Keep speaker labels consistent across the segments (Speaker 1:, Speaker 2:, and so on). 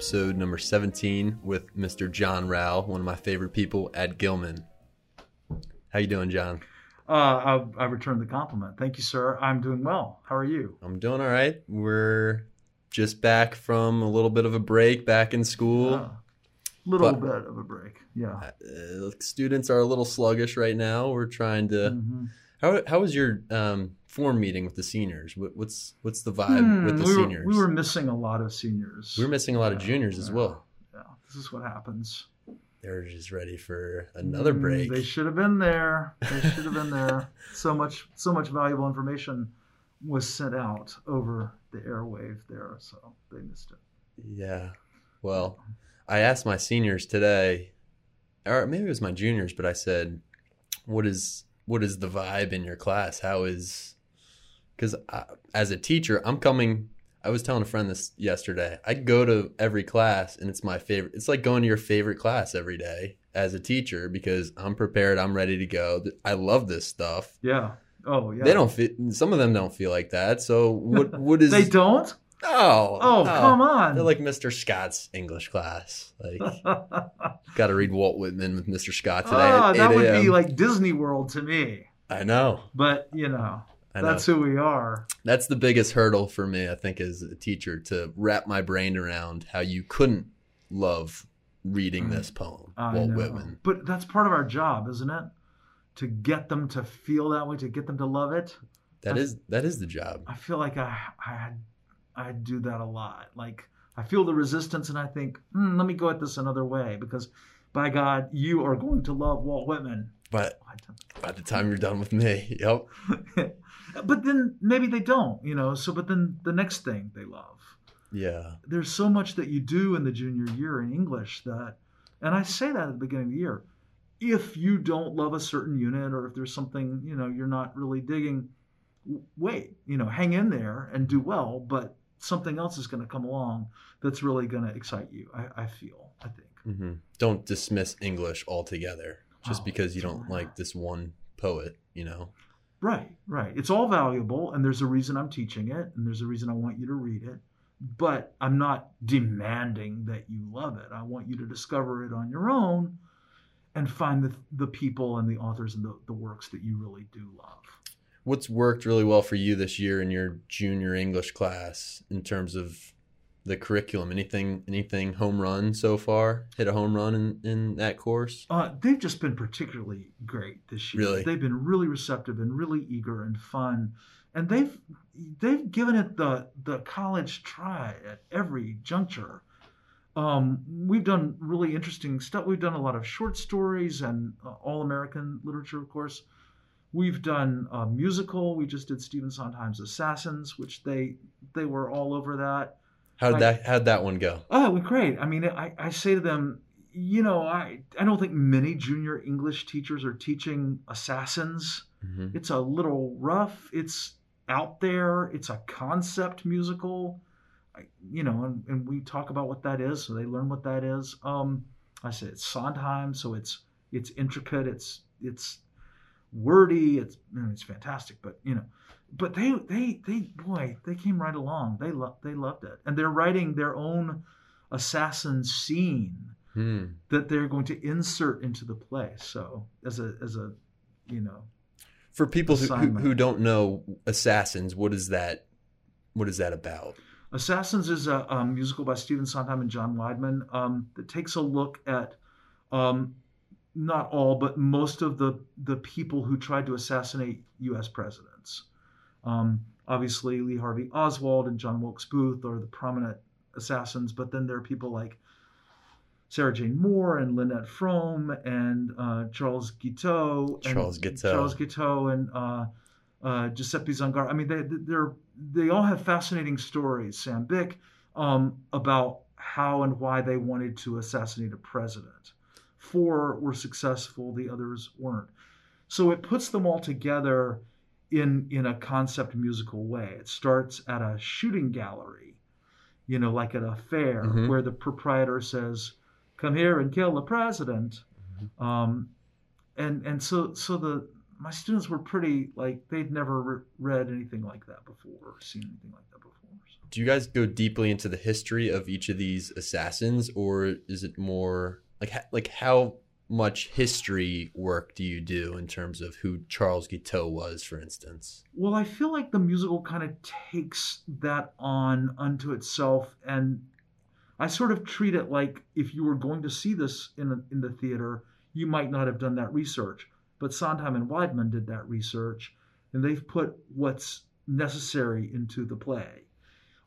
Speaker 1: episode number 17 with Mr. John Rao, one of my favorite people at Gilman. How you doing, John?
Speaker 2: Uh, I, I return the compliment. Thank you, sir. I'm doing well. How are you?
Speaker 1: I'm doing all right. We're just back from a little bit of a break back in school.
Speaker 2: Uh, little
Speaker 1: But-
Speaker 2: bit of a break. Yeah.
Speaker 1: Uh, students are a little sluggish right now. We're trying to.
Speaker 2: Mhm.
Speaker 1: How how was your um, form meeting with the seniors? What, what's what's the vibe
Speaker 2: Hmm,
Speaker 1: with the
Speaker 2: we were,
Speaker 1: seniors?
Speaker 2: We were missing a lot of seniors.
Speaker 1: We were missing a lot of
Speaker 2: Yeah,
Speaker 1: juniors as well.
Speaker 2: Yeah. This is what happens.
Speaker 1: They're just ready for another
Speaker 2: Mm,
Speaker 1: break.
Speaker 2: They should have been there. They should have been there. So much, so much valuable information was sent out over the airwave there, so they missed it.
Speaker 1: Yeah. Well, I asked my seniors today, or maybe it was my juniors, but I said, "What is what is the vibe in your class? How is?" Because as a teacher, I'm coming. I was telling a friend this yesterday. I go to every class, and it's my favorite. It's like going to your favorite class every day as a teacher because I'm prepared. I'm ready to go. I love this stuff.
Speaker 2: Yeah. Oh yeah.
Speaker 1: They don't feel. Some of them don't feel like that. So what? What is?
Speaker 2: They don't.
Speaker 1: Oh,
Speaker 2: Oh,
Speaker 1: no.
Speaker 2: come on.
Speaker 1: They're like Mr. Scott's English class. Like, got to read Walt Whitman with Mr. Scott today.
Speaker 2: Ah,
Speaker 1: at
Speaker 2: that would be like Disney World to me.
Speaker 1: I know.
Speaker 2: But you know. That's who we are.
Speaker 1: That's the biggest hurdle for me, I think, as a teacher to wrap my brain around how you couldn't love reading this poem,
Speaker 2: I
Speaker 1: Walt
Speaker 2: know.
Speaker 1: Whitman.
Speaker 2: But that's part of our job, isn't it? To get them to feel that way, to get them to love it.
Speaker 1: That is that is the job.
Speaker 2: I feel like I I I do that a lot. Like I feel the resistance, and I think, hmm, let me go at this another way because, by God, you are going to love Walt Whitman.
Speaker 1: But by the time you're done with me, yep.
Speaker 2: but then maybe they don't, you know. So, but then the next thing they love.
Speaker 1: Yeah.
Speaker 2: there's so much that you do in the junior year in English that, and I say that at the beginning of the year, if you don't love a certain unit or if there's something you know you're not really digging, wait, you know, hang in there and do well, but something else is going to come along that's really going to excite you. I, I feel, I think.
Speaker 1: hmm Don't dismiss English altogether just
Speaker 2: Oh,
Speaker 1: because you don't like this one poet, you know?
Speaker 2: Right, right. It's all valuable, and there's a reason I'm teaching it, and there's a reason I want you to read it. But I'm not demanding that you love it. I want you to discover it on your own and find the, the people and the authors and the, the works that you really do love.
Speaker 1: What's worked really well for you this year in your junior English class in terms of the curriculum? Anything anything home run so far? Hit a home run in, in that course?
Speaker 2: Uh, they've just been particularly great this year.
Speaker 1: Really?
Speaker 2: They've been really receptive and really eager and fun, and they've they've given it the the college try at every juncture. Um, we've done really interesting stuff. We've done a lot of short stories and uh, all American literature, of course. We've done a musical. We just did Stephen Sondheim's Assassins, which they they were all over that.
Speaker 1: How'd
Speaker 2: Right.
Speaker 1: that how'd that one go?
Speaker 2: Oh, it was great. I mean, I, I say to them, you know, I, I don't think many junior English teachers are teaching assassins.
Speaker 1: hmm
Speaker 2: It's a little rough. It's out there. It's a concept musical. I, you know, and, and we talk about what that is, so they learn what that is. Um, I say it's Sondheim, so it's it's intricate. It's it's wordy. It's it's fantastic. But you know, but they they they boy they came right along. They lo- they loved it, and they're writing their own assassin scene
Speaker 1: Hmm.
Speaker 2: that they're going to insert into the play. So as a as a you know
Speaker 1: For people who, who, who don't know Assassins, what is that? What is that about?
Speaker 2: Assassins is a, a musical by Stephen Sondheim and John Weidman um, that takes a look at um, not all, but most of the the people who tried to assassinate U.S. presidents. Um, obviously, Lee Harvey Oswald and John Wilkes Booth are the prominent assassins, but then there are people like Sarah Jane Moore and Lynette Fromme and uh, Charles Guiteau. and-
Speaker 1: Charles Guiteau.
Speaker 2: Charles Guiteau and uh, uh, Giuseppe Zangara. I mean, they they're they all have fascinating stories. Sam Byck um, about how and why they wanted to assassinate a president. Four were successful, the others weren't. So it puts them all together in in a concept musical way. It starts at a shooting gallery, you know, like at a fair,
Speaker 1: Mhm.
Speaker 2: where the proprietor says, "Come here and kill the president." Um, and and so so the my students were pretty like they'd never re- read anything like that before or seen anything like that before. So.
Speaker 1: Do you guys go deeply into the history of each of these assassins, or is it more like like how much history work do you do in terms of who Charles Guiteau was, for instance?
Speaker 2: Well, I feel like the musical kind of takes that on unto itself, and I sort of treat it like if you were going to see this in a, in the theater, you might not have done that research, but Sondheim and Weidman did that research, and they've put what's necessary into the play.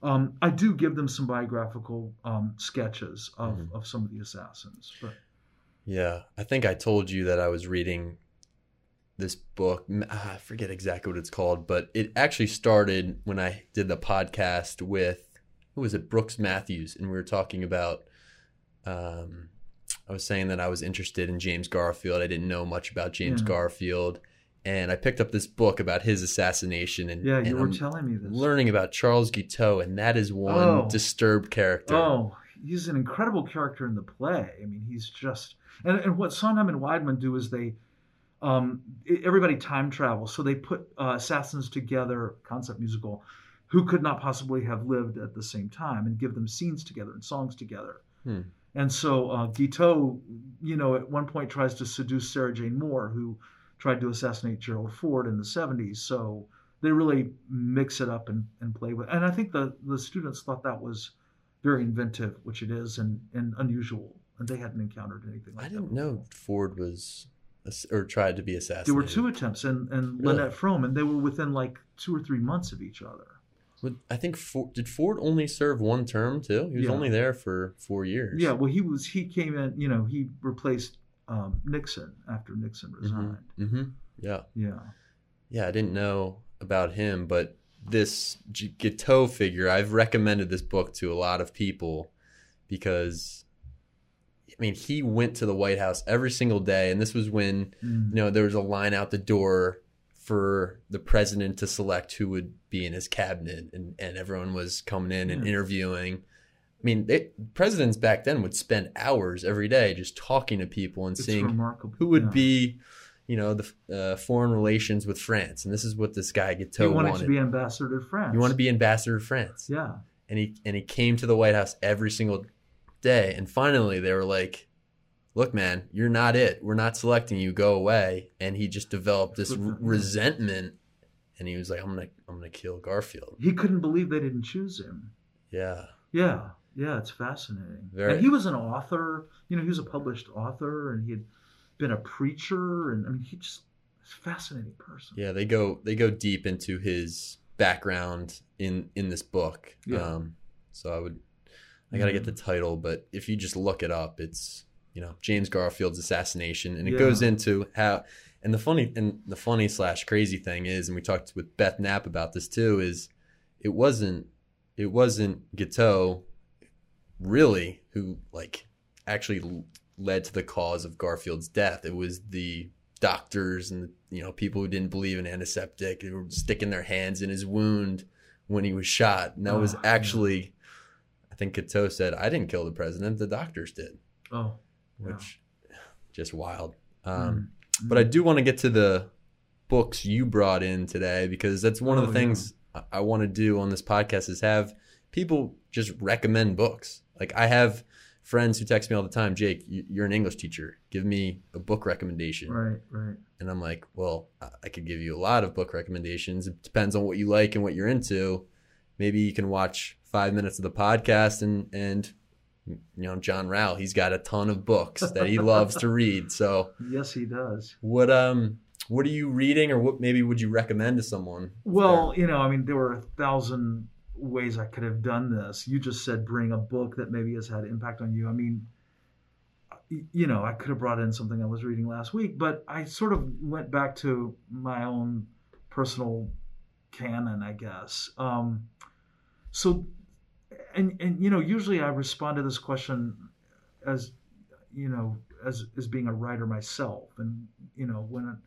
Speaker 2: Um, I do give them some biographical um, sketches of,
Speaker 1: Mhm.
Speaker 2: of some of the assassins, but
Speaker 1: Yeah, I think I told you that I was reading this book. Ah, I forget exactly what it's called, but it actually started when I did the podcast with who was it, Brooks Matthews, and we were talking about. Um, I was saying that I was interested in James Garfield. I didn't know much about James
Speaker 2: Yeah.
Speaker 1: Garfield, and I picked up this book about his assassination. And
Speaker 2: yeah, you
Speaker 1: and
Speaker 2: were
Speaker 1: I'm
Speaker 2: telling me this.
Speaker 1: learning about Charles Guiteau, and that is one
Speaker 2: Oh.
Speaker 1: disturbed character.
Speaker 2: Oh, he's an incredible character in the play. I mean, he's just and, and what Sondheim and Weidman do is they um, everybody time travels, so they put uh, assassins together, concept musical, who could not possibly have lived at the same time, and give them scenes together and songs together.
Speaker 1: Hmm.
Speaker 2: And so uh, Guiteau, you know, at one point tries to seduce Sarah Jane Moore, who tried to assassinate Gerald Ford in the 70s. So they really mix it up and, and play with. And I think the the students thought that was very inventive, which it is, and and unusual. And they hadn't encountered anything like
Speaker 1: I
Speaker 2: that.
Speaker 1: I didn't
Speaker 2: before.
Speaker 1: know Ford was or tried to be assassinated.
Speaker 2: There were two attempts, and and
Speaker 1: Really?
Speaker 2: Lynette Fromme, and they were within like two or three months of each other.
Speaker 1: Would- I think Ford, did Ford only serve one term too? He was
Speaker 2: Yeah.
Speaker 1: only there for four years.
Speaker 2: Yeah, well, he was he came in, you know, he replaced um, Nixon after Nixon resigned.
Speaker 1: Mm-hmm. Yeah.
Speaker 2: Yeah,
Speaker 1: Yeah. I didn't know about him, but this G- Guiteau figure, I've recommended this book to a lot of people because, I mean, he went to the White House every single day, and this was when
Speaker 2: Mm.
Speaker 1: you know there was a line out the door for the president to select who would be in his cabinet and, and everyone was coming in and
Speaker 2: Yeah.
Speaker 1: interviewing i mean they, presidents back then would spend hours every day just talking to people and
Speaker 2: it's
Speaker 1: seeing
Speaker 2: remarkable.
Speaker 1: who would
Speaker 2: Yeah.
Speaker 1: be you know the uh, foreign relations with france and this is what this guy
Speaker 2: He
Speaker 1: Guiteau
Speaker 2: wanted,
Speaker 1: wanted
Speaker 2: to be ambassador to France.
Speaker 1: you want to be ambassador to france
Speaker 2: Yeah,
Speaker 1: and he and he came to the White House every single day. And finally, they were like, "Look, man, you're not it. We're not selecting you. Go away." And he just developed this r- resentment, and he was like, "I'm gonna, I'm gonna kill Garfield."
Speaker 2: he couldn't believe they didn't choose him.
Speaker 1: Yeah,
Speaker 2: Yeah, yeah, it's fascinating.
Speaker 1: Very-
Speaker 2: And he was an author. You know, he was a published author, and he had been a preacher, and I mean, he just a fascinating person.
Speaker 1: yeah. They go, they go deep into his background in in this book.
Speaker 2: Yeah.
Speaker 1: Um, so I would, I gotta get
Speaker 2: Mhm.
Speaker 1: the title, but if you just look it up, it's you know James Garfield's assassination, and it
Speaker 2: Yeah.
Speaker 1: goes into how. And the funny and the funny slash crazy thing is, and we talked with Beth Knapp about this too, is it wasn't it wasn't Guiteau really who like actually led to the cause of Garfield's death. It was the doctors and you know people who didn't believe in antiseptic who were sticking their hands in his wound when he was shot, and that was
Speaker 2: Oh, yeah.
Speaker 1: actually, I think Guiteau said, "I didn't kill the president; the doctors did,"
Speaker 2: Oh, yeah.
Speaker 1: which just wild. Um,
Speaker 2: Mm.
Speaker 1: but I do want to get to the books you brought in today because that's one of
Speaker 2: Oh,
Speaker 1: the things I, I want to do on this podcast is have people just recommend books. Like I have friends who text me all the time, Jake, you- you're an English teacher. Give me a book recommendation.
Speaker 2: right, right.
Speaker 1: And I'm like, well, I- could give you a lot of book recommendations. It depends on what you like and what you're into. Maybe you can watch five minutes of the podcast and and you know John Rao, he's got a ton of books that he loves to read. So
Speaker 2: Yes, he does.
Speaker 1: what um what are you reading or what maybe would you recommend to someone?
Speaker 2: Well, you know, I mean, there were a thousand ways I could have done this. You just said bring a book that maybe has had impact on you. I mean, you know, I could have brought in something I was reading last week, but I sort of went back to my own personal canon, I guess. Um, so, and and you know, usually I respond to this question as you know, as as being a writer myself, and you know, when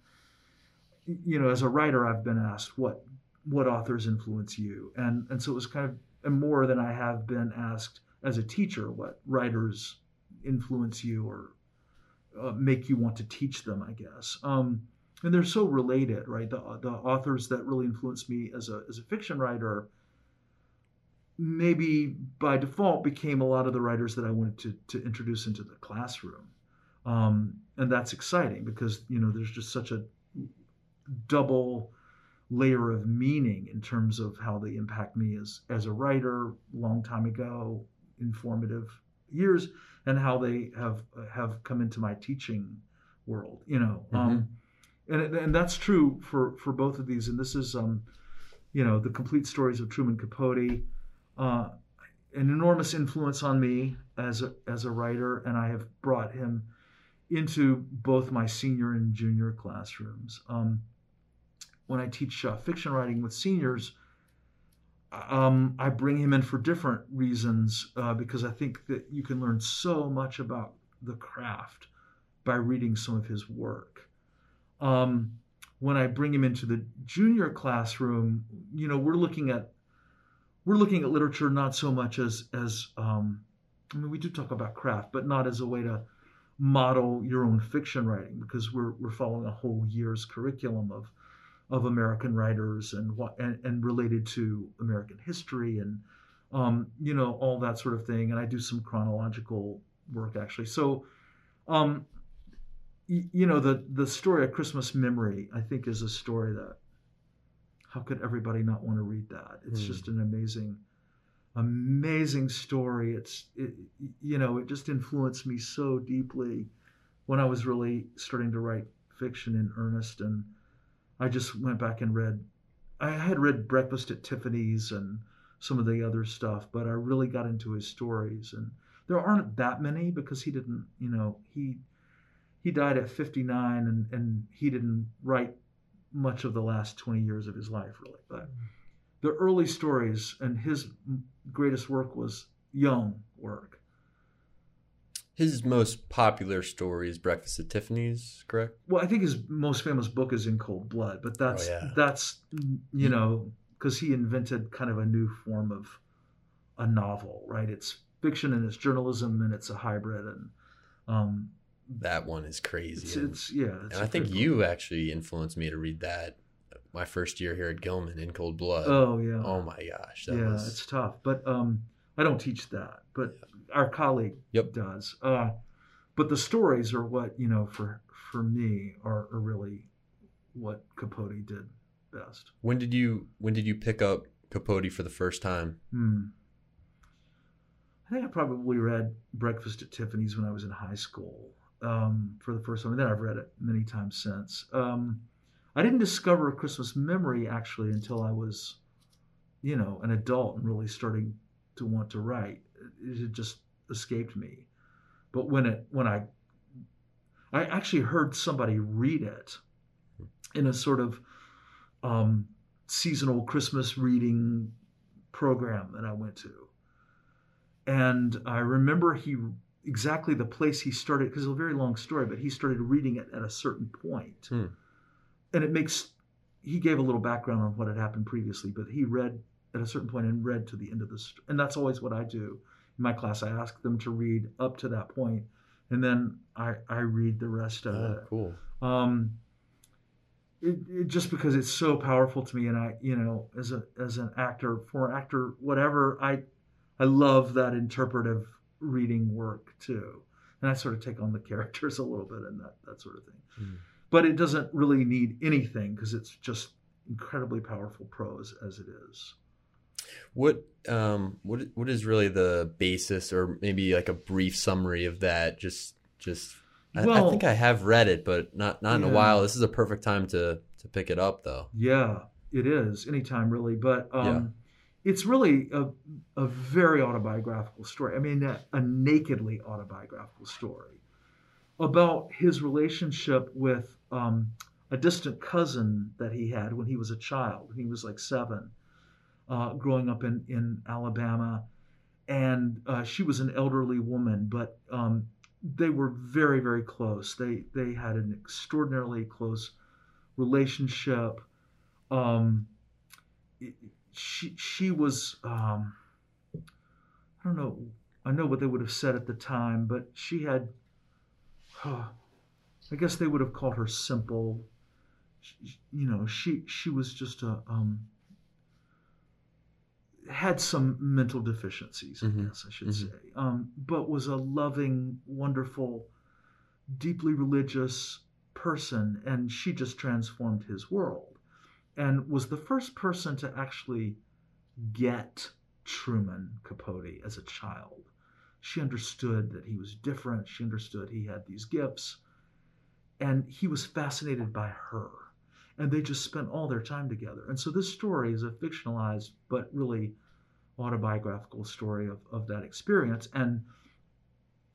Speaker 2: you know, as a writer, I've been asked what what authors influence you, and and so it was kind of more than I have been asked as a teacher what writers influence you or uh, make you want to teach them. I guess. Um, and they're so related, right? The the authors that really influenced me as a as a fiction writer maybe by default became a lot of the writers that I wanted to to introduce into the classroom. Um, and that's exciting because you know there's just such a double layer of meaning in terms of how they impact me as as a writer long time ago informative years and how they have have come into my teaching world you know mm-hmm. um, and and that's true for for both of these and this is um you know the complete stories of truman capote uh, an enormous influence on me as a, as a writer and i have brought him into both my senior and junior classrooms um, when I teach uh, fiction writing with seniors, um, I bring him in for different reasons uh, because I think that you can learn so much about the craft by reading some of his work. Um, when I bring him into the junior classroom, you know, we're looking at we're looking at literature not so much as as um, I mean, we do talk about craft, but not as a way to model your own fiction writing because we're we're following a whole year's curriculum of of American writers and what and, and related to American history and um, you know all that sort of thing. And I do some chronological work actually. So um, y- you know the the story of Christmas Memory I think is a story that how could everybody not want to read that? It's mm. just an amazing amazing story. It's it, you know it just influenced me so deeply when I was really starting to write fiction in earnest and I just went back and read. I had read Breakfast at Tiffany's and some of the other stuff, but I really got into his stories. And there aren't that many because he didn't, you know, he he died at 59 and, and he didn't write much of the last 20 years of his life, really. But the early stories and his greatest work was young work
Speaker 1: his most popular story is Breakfast at Tiffany's, correct?
Speaker 2: Well, I think his most famous book is In Cold Blood, but that's oh, yeah. that's you know because he invented kind of a new form of a novel, right? It's fiction and it's journalism and it's a hybrid and um,
Speaker 1: that one is crazy.
Speaker 2: It's, it's yeah,
Speaker 1: it's and I think you book. actually influenced me to read that my first year here at Gilman in Cold Blood.
Speaker 2: Oh yeah.
Speaker 1: Oh my gosh.
Speaker 2: yeah, was... it's tough, but um, I don't teach that, but. Our colleague
Speaker 1: yep.
Speaker 2: does. Uh, but the stories are what you know for for me are, are really what Capote did best.
Speaker 1: When did you when did you pick up Capote for the first time?
Speaker 2: Hmm. I think I probably read Breakfast at Tiffany's when I was in high school um, for the first time. And then I've read it many times since. Um, I didn't discover Christmas Memory actually until I was, you know, an adult and really starting to want to write. It, just escaped me. But when it when I I actually heard somebody read it in a sort of um, seasonal Christmas reading program that I went to. And I remember he exactly the place he started because it's a very long story, but he started reading it at a certain point. Hmm. And it makes he gave a little background on what had happened previously, but he read at a certain point and read to the end of the story. And that's always what I do in my class. I ask them to read up to that point, and then I, I read the rest of oh, it.
Speaker 1: Cool.
Speaker 2: Um, it, it, just because it's so powerful to me, and I, you know, as a as an actor, for an actor, whatever, I I love that interpretive reading work too, and I sort of take on the characters a little bit and that that sort of thing. Mm. But it doesn't really need anything because it's just incredibly powerful prose as it is.
Speaker 1: What um what what is really the basis or maybe like a brief summary of that? Just just well, I, I, think I have read it, but not not in yeah. a while. This is a perfect time to to pick it up though.
Speaker 2: Yeah, it is. Anytime really. But um yeah. it's really a a very autobiographical story. I mean a, a nakedly autobiographical story about his relationship with um, a distant cousin that he had when he was a child. He was like seven uh, growing up in, in Alabama. And uh, she was an elderly woman, but um, they were very, very close. They, they had an extraordinarily close relationship. Um, she, she was, um, I don't know, I know what they would have said at the time, but she had, I guess they would have called her simple. you know, she she was just a um, had some mental deficiencies, I
Speaker 1: Mhm.
Speaker 2: guess I should
Speaker 1: Mhm.
Speaker 2: say, um, but was a loving, wonderful, deeply religious person, and she just transformed his world, and was the first person to actually get Truman Capote as a child. She understood that he was different. She understood he had these gifts, and he was fascinated by her. And they just spent all their time together. And so this story is a fictionalized but really autobiographical story of, of that experience and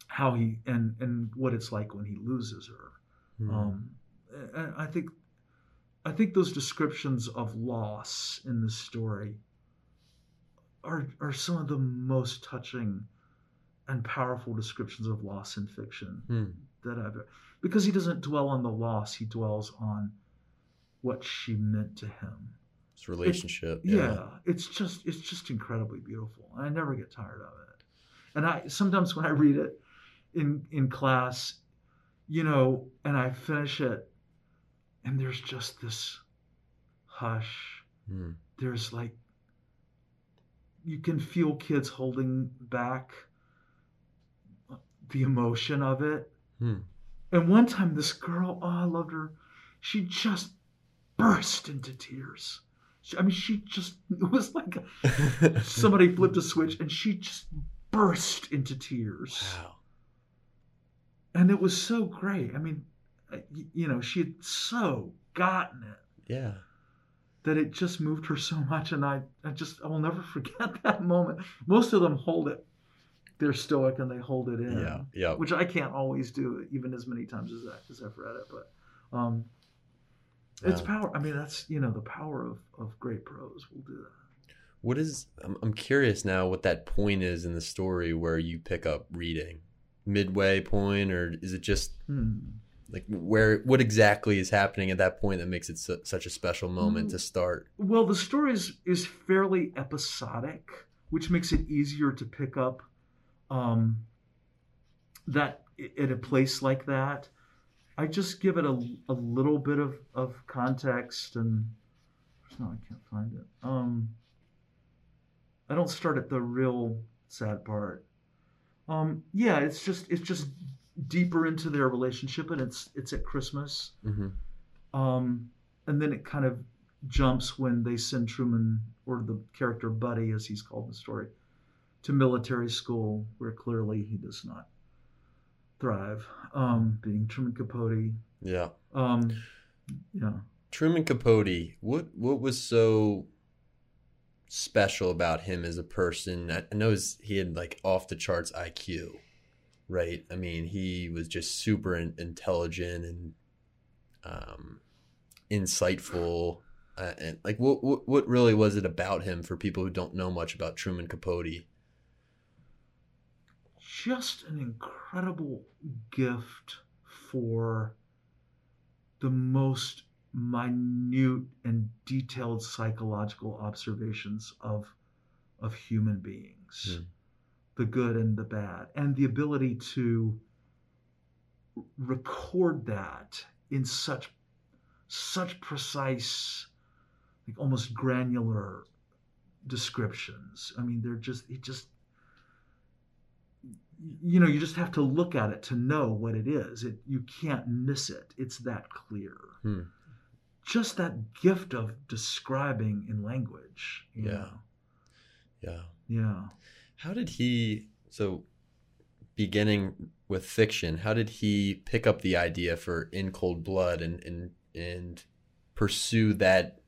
Speaker 2: how he and and what it's like when he loses her.
Speaker 1: Hmm.
Speaker 2: Um, and I think I think those descriptions of loss in this story are are some of the most touching and powerful descriptions of loss in fiction
Speaker 1: Hmm.
Speaker 2: that I've because he doesn't dwell on the loss, he dwells on what she meant to him.
Speaker 1: This relationship.
Speaker 2: Yeah. it's just it's just incredibly beautiful. I never get tired of it. And I sometimes when I read it in in class, you know, and I finish it and there's just this hush.
Speaker 1: Hmm.
Speaker 2: There's like you can feel kids holding back the emotion of it.
Speaker 1: Hmm.
Speaker 2: And one time, this girl, oh, I loved her. She just burst into tears. I mean, she just, it was like a, somebody flipped a switch and she just burst into tears.
Speaker 1: wow.
Speaker 2: And it was so great. I mean, uh, you know, she had so gotten it
Speaker 1: Yeah.
Speaker 2: that it just moved her so much. And I, I just, I will never forget that moment. Most of them hold it. They're stoic and they hold it in.
Speaker 1: Yeah. Yeah.
Speaker 2: which I can't always do even as many times as that as I've read it, but um, it's power. I mean, that's you know the power of of great prose will do that.
Speaker 1: What is? I'm, I'm curious now. What that point is in the story where you pick up reading, midway point, or is it just
Speaker 2: Hmm.
Speaker 1: like where? What exactly is happening at that point that makes it su- such a special moment
Speaker 2: Mm.
Speaker 1: to start?
Speaker 2: Well, the story is is fairly episodic, which makes it easier to pick up um, that at a place like that. I just give it a, a little bit of, of context and no, I can't find it. Um, I don't start at the real sad part. Um, yeah, it's just it's just deeper into their relationship, and it's it's at Christmas.
Speaker 1: hmm
Speaker 2: Um, and then it kind of jumps when they send Truman, or the character Buddy, as he's called in the story, to military school, where clearly he does not thrive, um, being Truman Capote.
Speaker 1: Yeah.
Speaker 2: Um, yeah.
Speaker 1: Truman Capote. What what was so special about him as a person? I I know his- he had like off the charts IQ, right? I mean, he was just super in, intelligent and um, insightful. Uh, and like, what, what what really was it about him for people who don't know much about Truman Capote?
Speaker 2: Just an incredible gift for the most minute and detailed psychological observations of of human beings
Speaker 1: Hmm.
Speaker 2: the good and the bad and the ability to record that in such such precise like almost granular descriptions i mean they're just it just you know you just have to look at it to know what it is it you can't miss it it's that clear
Speaker 1: Hmm.
Speaker 2: just that gift of describing in language
Speaker 1: Yeah.
Speaker 2: know?
Speaker 1: Yeah.
Speaker 2: yeah
Speaker 1: How did he so beginning with fiction, how did he pick up the idea for In Cold Blood and and and pursue that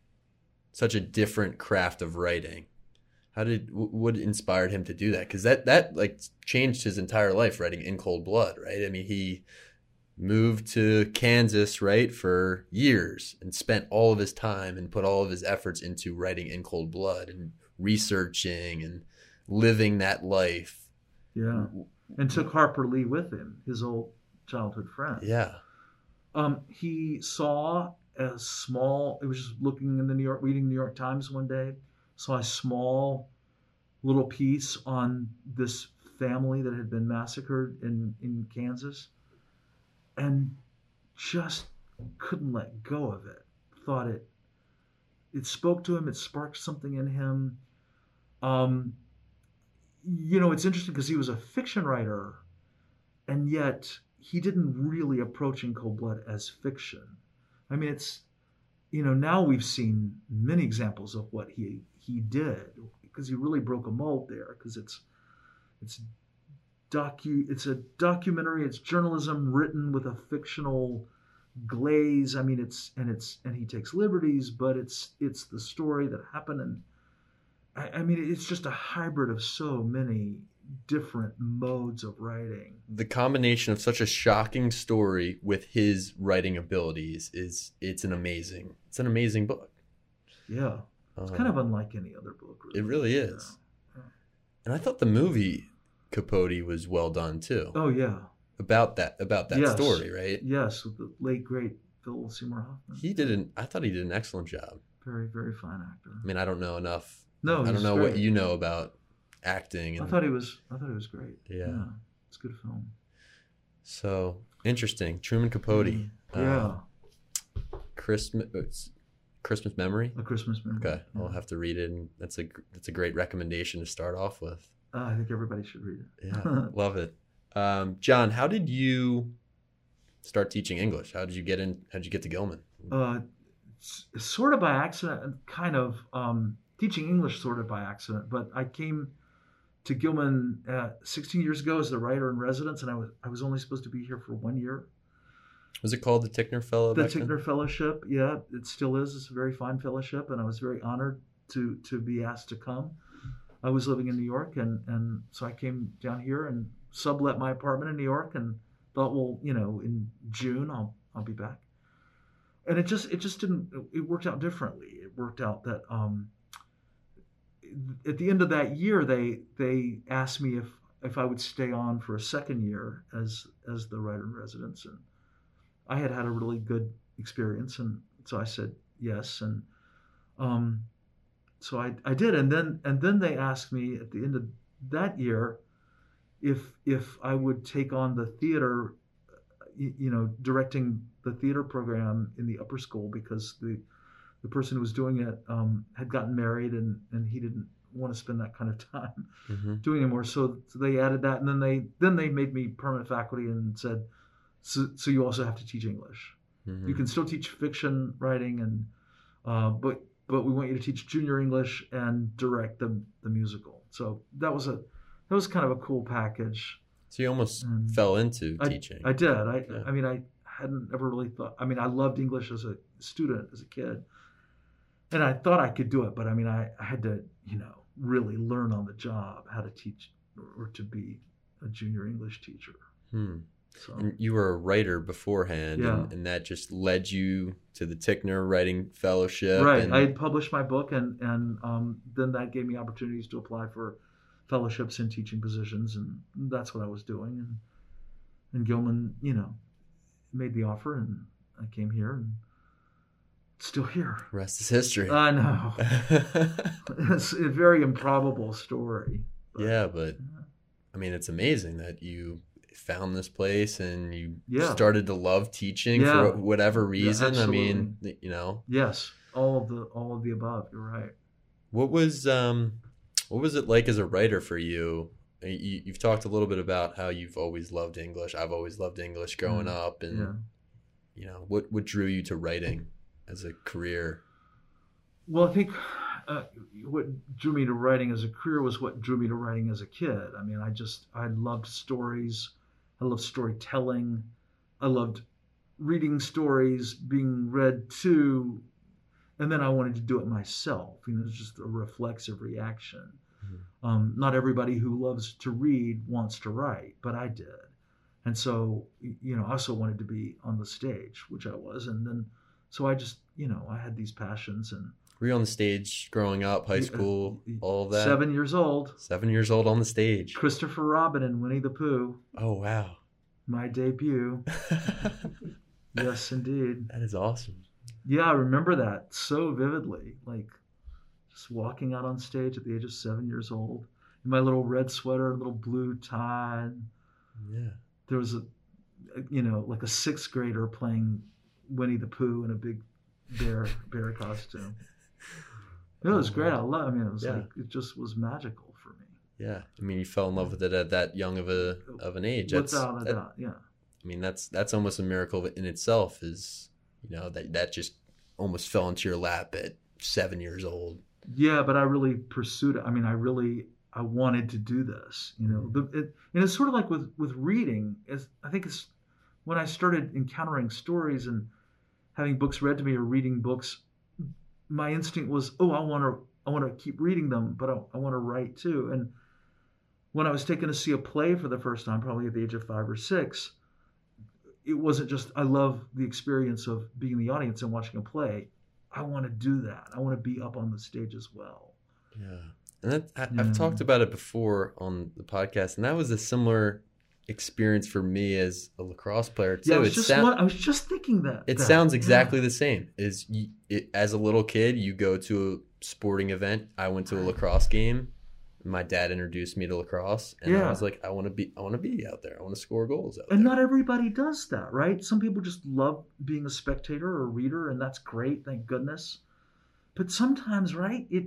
Speaker 1: such a different craft of writing? How did what inspired him to do that? Cuz that that like changed his entire life writing In Cold Blood, right? I mean, he moved to Kansas, right, for years and spent all of his time and put all of his efforts into writing In Cold Blood and researching and living that life.
Speaker 2: yeah and took harper lee with him his old childhood friend
Speaker 1: Yeah.
Speaker 2: um he saw a small it was just looking in the new york reading new york times one day saw a small little piece on this family that had been massacred in in kansas and just couldn't let go of it thought it it spoke to him. It sparked something in him. Um, you know, it's interesting because he was a fiction writer, and yet he didn't really approach In Cold Blood as fiction. I mean, it's you know now we've seen many examples of what he he did because he really broke a mold there because it's it's docu it's a documentary it's journalism written with a fictional glaze. I mean it's and it's and he takes liberties but it's it's the story that happened and I, I mean it's just a hybrid of so many different modes of writing.
Speaker 1: The combination of such a shocking story with his writing abilities is it's an amazing it's an amazing book.
Speaker 2: yeah it's kind of unlike any other book really.
Speaker 1: it really
Speaker 2: Yeah.
Speaker 1: is. And I thought the movie Capote was well done too.
Speaker 2: oh yeah
Speaker 1: About that about that
Speaker 2: Yes.
Speaker 1: story, right?
Speaker 2: yes with the late great phil seymour hoffman
Speaker 1: He did an I thought he did an excellent job.
Speaker 2: very very fine actor
Speaker 1: I mean, I don't know enough.
Speaker 2: no
Speaker 1: I don't know what you know about acting
Speaker 2: i thought he was i thought he was great
Speaker 1: Yeah.
Speaker 2: it's a good film
Speaker 1: so interesting. Truman Capote.
Speaker 2: Mm.
Speaker 1: uh,
Speaker 2: yeah
Speaker 1: Christmas it's Christmas Memory.
Speaker 2: a christmas memory
Speaker 1: Okay, I'll have to read it. And that's a that's a great recommendation to start off with.
Speaker 2: Uh, i think everybody should read it
Speaker 1: Yeah, love it. Um, John, how did you start teaching English? How did you get in? How did you get to Gilman?
Speaker 2: uh, sort of by accident, kind of um, teaching English sort of by accident. But I came to Gilman uh, 16 years ago as the writer in residence, and I was I was only supposed to be here for one year.
Speaker 1: Was it called the Tickner Fellow?
Speaker 2: The
Speaker 1: back then?
Speaker 2: Tickner Fellowship, yeah, it still is. It's a very fine fellowship, and I was very honored to to be asked to come. I was living in New York, and and so I came down here and sublet my apartment in New York, and thought, well, you know, in June I'll I'll be back. And it just it just didn't. It worked out differently. It worked out that um, at the end of that year, they they asked me if if I would stay on for a second year as as the writer in residence, and I had had a really good experience, and so I said yes, and um, so I, I did, and then and then they asked me at the end of that year if if I would take on the theater, you, you know, directing the theater program in the upper school because the the person who was doing it um, had gotten married and and he didn't want to spend that kind of time
Speaker 1: Mhm.
Speaker 2: doing anymore. So, so they added that, and then they then they made me permanent faculty and said, so, so you also have to teach English.
Speaker 1: Mhm.
Speaker 2: You can still teach fiction writing, and uh, but but we want you to teach junior English and direct the the musical. So that was a that was kind of a cool package.
Speaker 1: So you almost
Speaker 2: Mm.
Speaker 1: fell into
Speaker 2: I-
Speaker 1: teaching.
Speaker 2: I did. I
Speaker 1: Yeah.
Speaker 2: I mean I hadn't ever really thought. I mean I loved English as a student as a kid, and I thought I could do it. But I mean I, I had to you know really learn on the job how to teach or to be a junior English teacher.
Speaker 1: Hmm.
Speaker 2: So
Speaker 1: And you were a writer beforehand,
Speaker 2: Yeah.
Speaker 1: and, and that just led you to the Tickner Writing Fellowship.
Speaker 2: right,
Speaker 1: and-
Speaker 2: I had published my book, and and um, then that gave me opportunities to apply for fellowships and teaching positions, and that's what I was doing. And and Gilman, you know, made the offer, and I came here, and still here.
Speaker 1: rest is history.
Speaker 2: I know it's a very improbable story. but-
Speaker 1: yeah, but I mean, it's amazing that you found this place and you
Speaker 2: Yeah.
Speaker 1: started to love teaching
Speaker 2: Yeah.
Speaker 1: for whatever reason. I mean, you know,
Speaker 2: yes, all of the all of the above. You're right.
Speaker 1: what was um, what was it like as a writer for you? you you've talked a little bit about how you've always loved English. I've always loved English growing
Speaker 2: Mm,
Speaker 1: up, and
Speaker 2: Yeah.
Speaker 1: you know, what what drew you to writing as a career?
Speaker 2: Well, I think uh, what drew me to writing as a career was what drew me to writing as a kid. I mean, I just I loved stories. I loved storytelling. I loved reading stories, being read to, and then I wanted to do it myself. You know, it's just a reflexive reaction.
Speaker 1: Mhm.
Speaker 2: Um, not everybody who loves to read wants to write, but I did. And so, you know, I also wanted to be on the stage, which I was. And then, so I just, you know, I had these passions and
Speaker 1: Were you on the stage growing up, high
Speaker 2: uh,
Speaker 1: school, all of that?
Speaker 2: seven years old,
Speaker 1: Seven years old on the stage.
Speaker 2: Christopher Robin and Winnie the Pooh,
Speaker 1: Oh wow,
Speaker 2: my debut. Yes, indeed.
Speaker 1: that is awesome.
Speaker 2: Yeah, I remember that so vividly. Like just walking out on stage at the age of seven years old in my little red sweater, and little blue tie.
Speaker 1: Yeah.
Speaker 2: There was a, you know, like a sixth grader playing Winnie the Pooh in a big bear bear costume. It was oh, great. I love. I mean, it was
Speaker 1: Yeah.
Speaker 2: like it just was magical for me.
Speaker 1: Yeah, I mean, you fell in love with it at that young of a of an age. That's,
Speaker 2: Without a
Speaker 1: that-
Speaker 2: doubt, yeah.
Speaker 1: I mean, that's that's almost a miracle in itself. Is you know that that just almost fell into your lap at seven years old.
Speaker 2: Yeah, but I really pursued it. I mean, I really I wanted to do this. You know, mm-hmm. the, it, and it's sort of like with with reading. Is I think it's when I started encountering stories and having books read to me or reading books. My instinct was, oh, I want to I want to keep reading them, but I, I want to write too. And when I was taken to see a play for the first time, probably at the age of five or six, it wasn't just I love the experience of being in the audience and watching a play. I want to do that. I want to be up on the stage as well.
Speaker 1: Yeah, and that, I,
Speaker 2: Yeah.
Speaker 1: I've talked about it before on the podcast, and that was a similar experience for me as a lacrosse player too.
Speaker 2: Yeah, I was
Speaker 1: it
Speaker 2: just
Speaker 1: sound-
Speaker 2: I was just thinking that.
Speaker 1: It
Speaker 2: that.
Speaker 1: sounds
Speaker 2: Yeah.
Speaker 1: exactly the same. Is you, it, as a little kid, you go to a sporting event. I went to a lacrosse game. My dad introduced me to lacrosse, and I was like, I want to be, I want to be out there. I want to score goals out
Speaker 2: And
Speaker 1: there.
Speaker 2: not everybody does that, right? Some people just love being a spectator or a reader, and that's great, thank goodness. But sometimes, right, it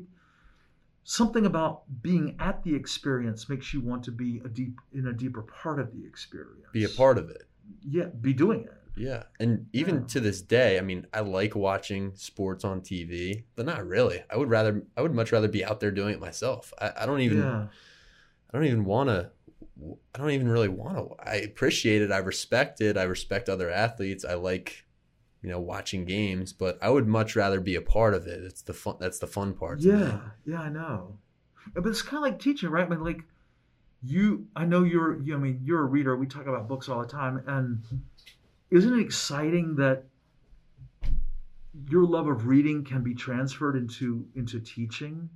Speaker 2: something about being at the experience makes you want to be a deep in a deeper part of the experience.
Speaker 1: be a part of it.
Speaker 2: Yeah, be doing it.
Speaker 1: Yeah, and even
Speaker 2: Yeah.
Speaker 1: to this day, I mean, I like watching sports on TV, but not really. I would rather, I would much rather be out there doing it myself. I, I don't even,
Speaker 2: yeah.
Speaker 1: I don't even want to. I don't even really want to. I appreciate it. I respect it. I respect other athletes. I like, you know, watching games, but I would much rather be a part of it. It's the fun. That's the fun part.
Speaker 2: Yeah, yeah, I know. But it's kind of like teaching, right? I mean, like you, I know you're. You, I mean, you're a reader. We talk about books all the time, and isn't it exciting that your love of reading can be transferred into into teaching,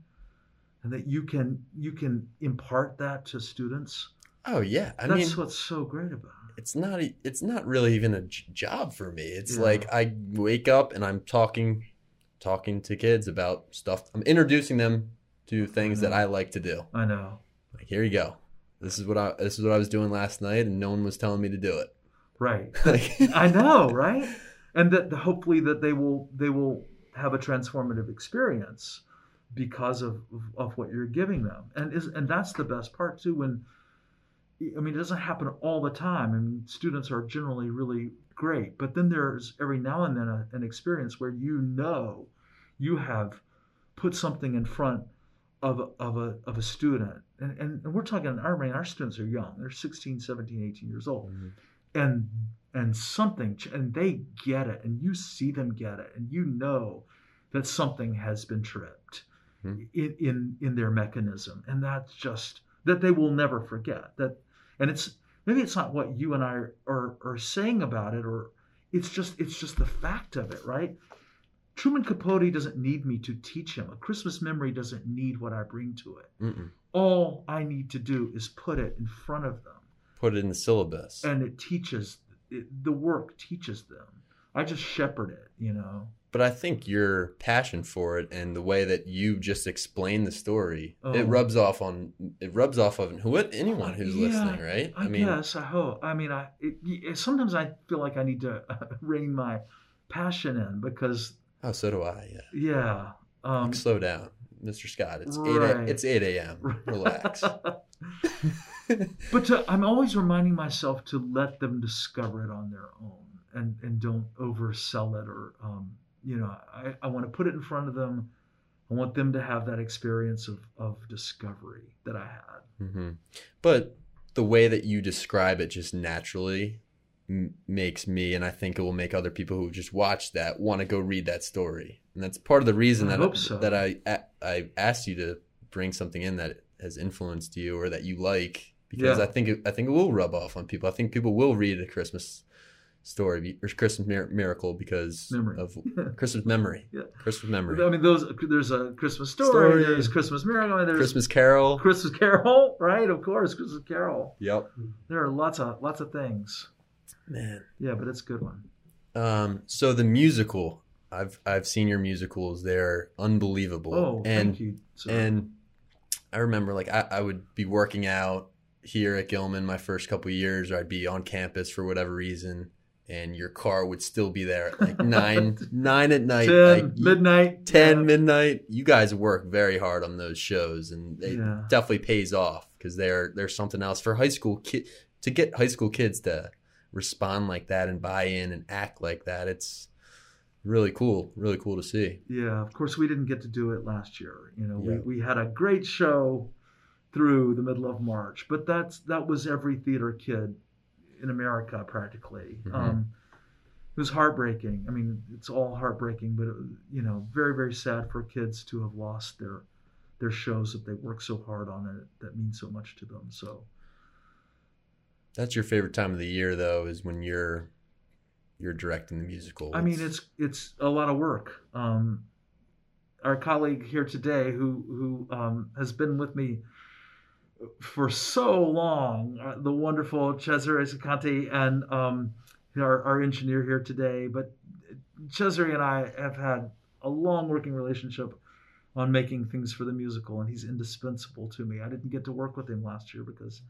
Speaker 2: and that you can you can impart that to students?
Speaker 1: Oh yeah. I
Speaker 2: That's
Speaker 1: mean,
Speaker 2: what's so great about it.
Speaker 1: It's not. e- It's not really even a j- job for me. It's
Speaker 2: Yeah.
Speaker 1: like I wake up and I'm talking, talking to kids about stuff. I'm introducing them to things that. I like to do.
Speaker 2: I know.
Speaker 1: Like here you go. This is what I. This is what I was doing last night, and no one was telling me to do it.
Speaker 2: Right.
Speaker 1: Like,
Speaker 2: I know, right? And that hopefully that they will they will have a transformative experience because of of what you're giving them. And is and that's the best part too when I mean it doesn't happen all the time and students are generally really great, but then there's every now and then a, an experience where you know you have put something in front of a, of a of a student. And, and, and we're talking I mean our students are young. They're 16, 17, 18 years old and and something and they get it and you see them get it and you know that something has been tripped
Speaker 1: Hmm.
Speaker 2: in, in in their mechanism and that's just that they will never forget that and it's maybe it's not what you and I are, are are saying about it or it's just it's just the fact of it right? Truman Capote doesn't need me to teach him. A Christmas memory doesn't need what I bring to it.
Speaker 1: Mm-mm.
Speaker 2: all I need to do is put it in front of them.
Speaker 1: Put it in the syllabus.
Speaker 2: and it teaches it, the work teaches them. I just shepherd it you know
Speaker 1: But I think your passion for it and the way that you just explained the story,
Speaker 2: Oh.
Speaker 1: it rubs off on it rubs off on who anyone who's
Speaker 2: Yeah,
Speaker 1: listening, right?
Speaker 2: i, guess i hope i mean i it, it- sometimes i feel like i need to rein my passion in because
Speaker 1: oh, so do I. Yeah.
Speaker 2: yeah um
Speaker 1: Like, slow down, Mr. Scott. It's eight. A, it's eight a.m. Relax.
Speaker 2: but to, i'm always reminding myself to let them discover it on their own and and don't oversell it or um you know i, I want to put it in front of them i want them to have that experience of of discovery that i had
Speaker 1: hmm But the way that you describe it just naturally m- makes me, and I think it will make other people who just watch that want to go read that story. And that's part of the reason
Speaker 2: I
Speaker 1: that
Speaker 2: hope so.
Speaker 1: that I I asked you to bring something in that has influenced you or that you like because
Speaker 2: Yeah.
Speaker 1: I think it, I think it will rub off on people. I think people will read a Christmas story or Christmas miracle because
Speaker 2: Memory.
Speaker 1: of Christmas memory.
Speaker 2: Yeah.
Speaker 1: Christmas memory.
Speaker 2: I mean, those there's a Christmas story,
Speaker 1: Story.
Speaker 2: there's Christmas miracle, and there's
Speaker 1: Christmas Carol.
Speaker 2: Christmas Carol, right? Of course, Christmas Carol.
Speaker 1: Yep.
Speaker 2: There are lots of lots of things.
Speaker 1: Man.
Speaker 2: Yeah, but it's a good one.
Speaker 1: Um, so the musical, I've I've seen your musicals. They're unbelievable.
Speaker 2: Oh,
Speaker 1: and
Speaker 2: thank you. sir.
Speaker 1: and I remember like I, I would be working out here at Gilman my first couple of years, or I'd be on campus for whatever reason, and your car would still be there at like nine nine at night,
Speaker 2: 10,
Speaker 1: like,
Speaker 2: midnight.
Speaker 1: 10
Speaker 2: yeah.
Speaker 1: midnight you guys work very hard on those shows and it
Speaker 2: Yeah.
Speaker 1: definitely pays off because they're there's something else for high school kid to get high school kids to respond like that and buy in and act like that it's really cool really cool to see
Speaker 2: Yeah, of course we didn't get to do it last year. You know,
Speaker 1: Yeah.
Speaker 2: we, we had a great show through the middle of March, but that's that was every theater kid in America practically.
Speaker 1: Mhm.
Speaker 2: Um, it was heartbreaking. I mean, it's all heartbreaking, but it, you know, very very sad for kids to have lost their their shows that they worked so hard on and that mean so much to them. So
Speaker 1: that's your favorite time of the year though is when you're you're directing the musical
Speaker 2: I mean, it's it's a lot of work. Um, our colleague here today, who who um, has been with me for so long, uh, the wonderful Cesare Sicante, and um, our, our engineer here today. But Cesare and I have had a long working relationship on making things for the musical, and he's indispensable to me. I didn't get to work with him last year because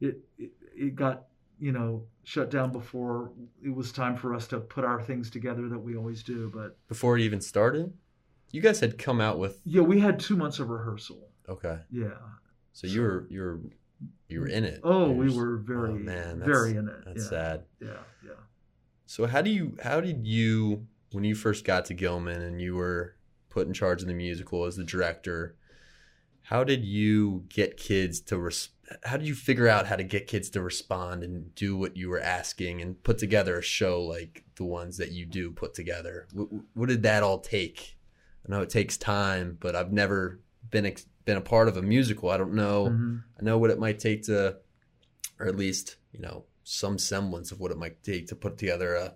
Speaker 2: it it, it got you know shut down before it was time for us to put our things together that we always do. But
Speaker 1: before it even started you guys had come out with
Speaker 2: yeah, we had two months of rehearsal.
Speaker 1: okay
Speaker 2: Yeah.
Speaker 1: So you were you were you were in it
Speaker 2: Oh, we
Speaker 1: You're-
Speaker 2: were oh, very,
Speaker 1: oh, man,
Speaker 2: very in it.
Speaker 1: that's
Speaker 2: yeah.
Speaker 1: sad
Speaker 2: Yeah, yeah.
Speaker 1: So how do you how did you when you first got to Gilman and you were put in charge of the musical as the director, how did you get kids to res- how did you figure out how to get kids to respond and do what you were asking and put together a show like the ones that you do put together? What, what did that all take? I know it takes time, but I've never been ex- been a part of a musical. I don't know.
Speaker 2: Mhm.
Speaker 1: I know what it might take to, or at least you know some semblance of what it might take to put together a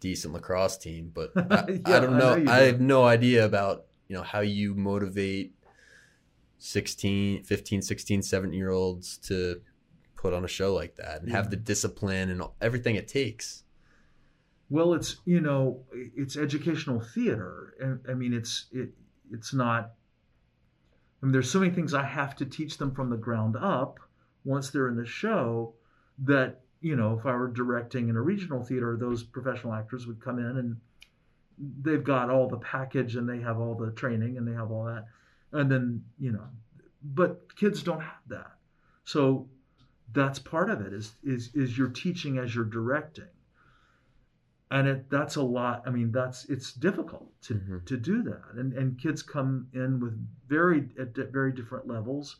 Speaker 1: decent lacrosse team. But I,
Speaker 2: Yeah,
Speaker 1: I don't
Speaker 2: I
Speaker 1: know.
Speaker 2: know
Speaker 1: I, have no idea about you know how you motivate 16, 15, 16, 17 year olds to put on a show like that and have the discipline and everything it takes.
Speaker 2: Well, it's you know, it's educational theater, and I mean, it's it, it's not. I mean, there's so many things I have to teach them from the ground up once they're in the show. That you know, if I were directing in a regional theater, those professional actors would come in and they've got all the package and they have all the training and they have all that, and then you know, but kids don't have that, so that's part of it. Is is is you're teaching as you're directing and it that's a lot i mean that's it's difficult to
Speaker 1: Mhm.
Speaker 2: to do that. And and kids come in with very at very different levels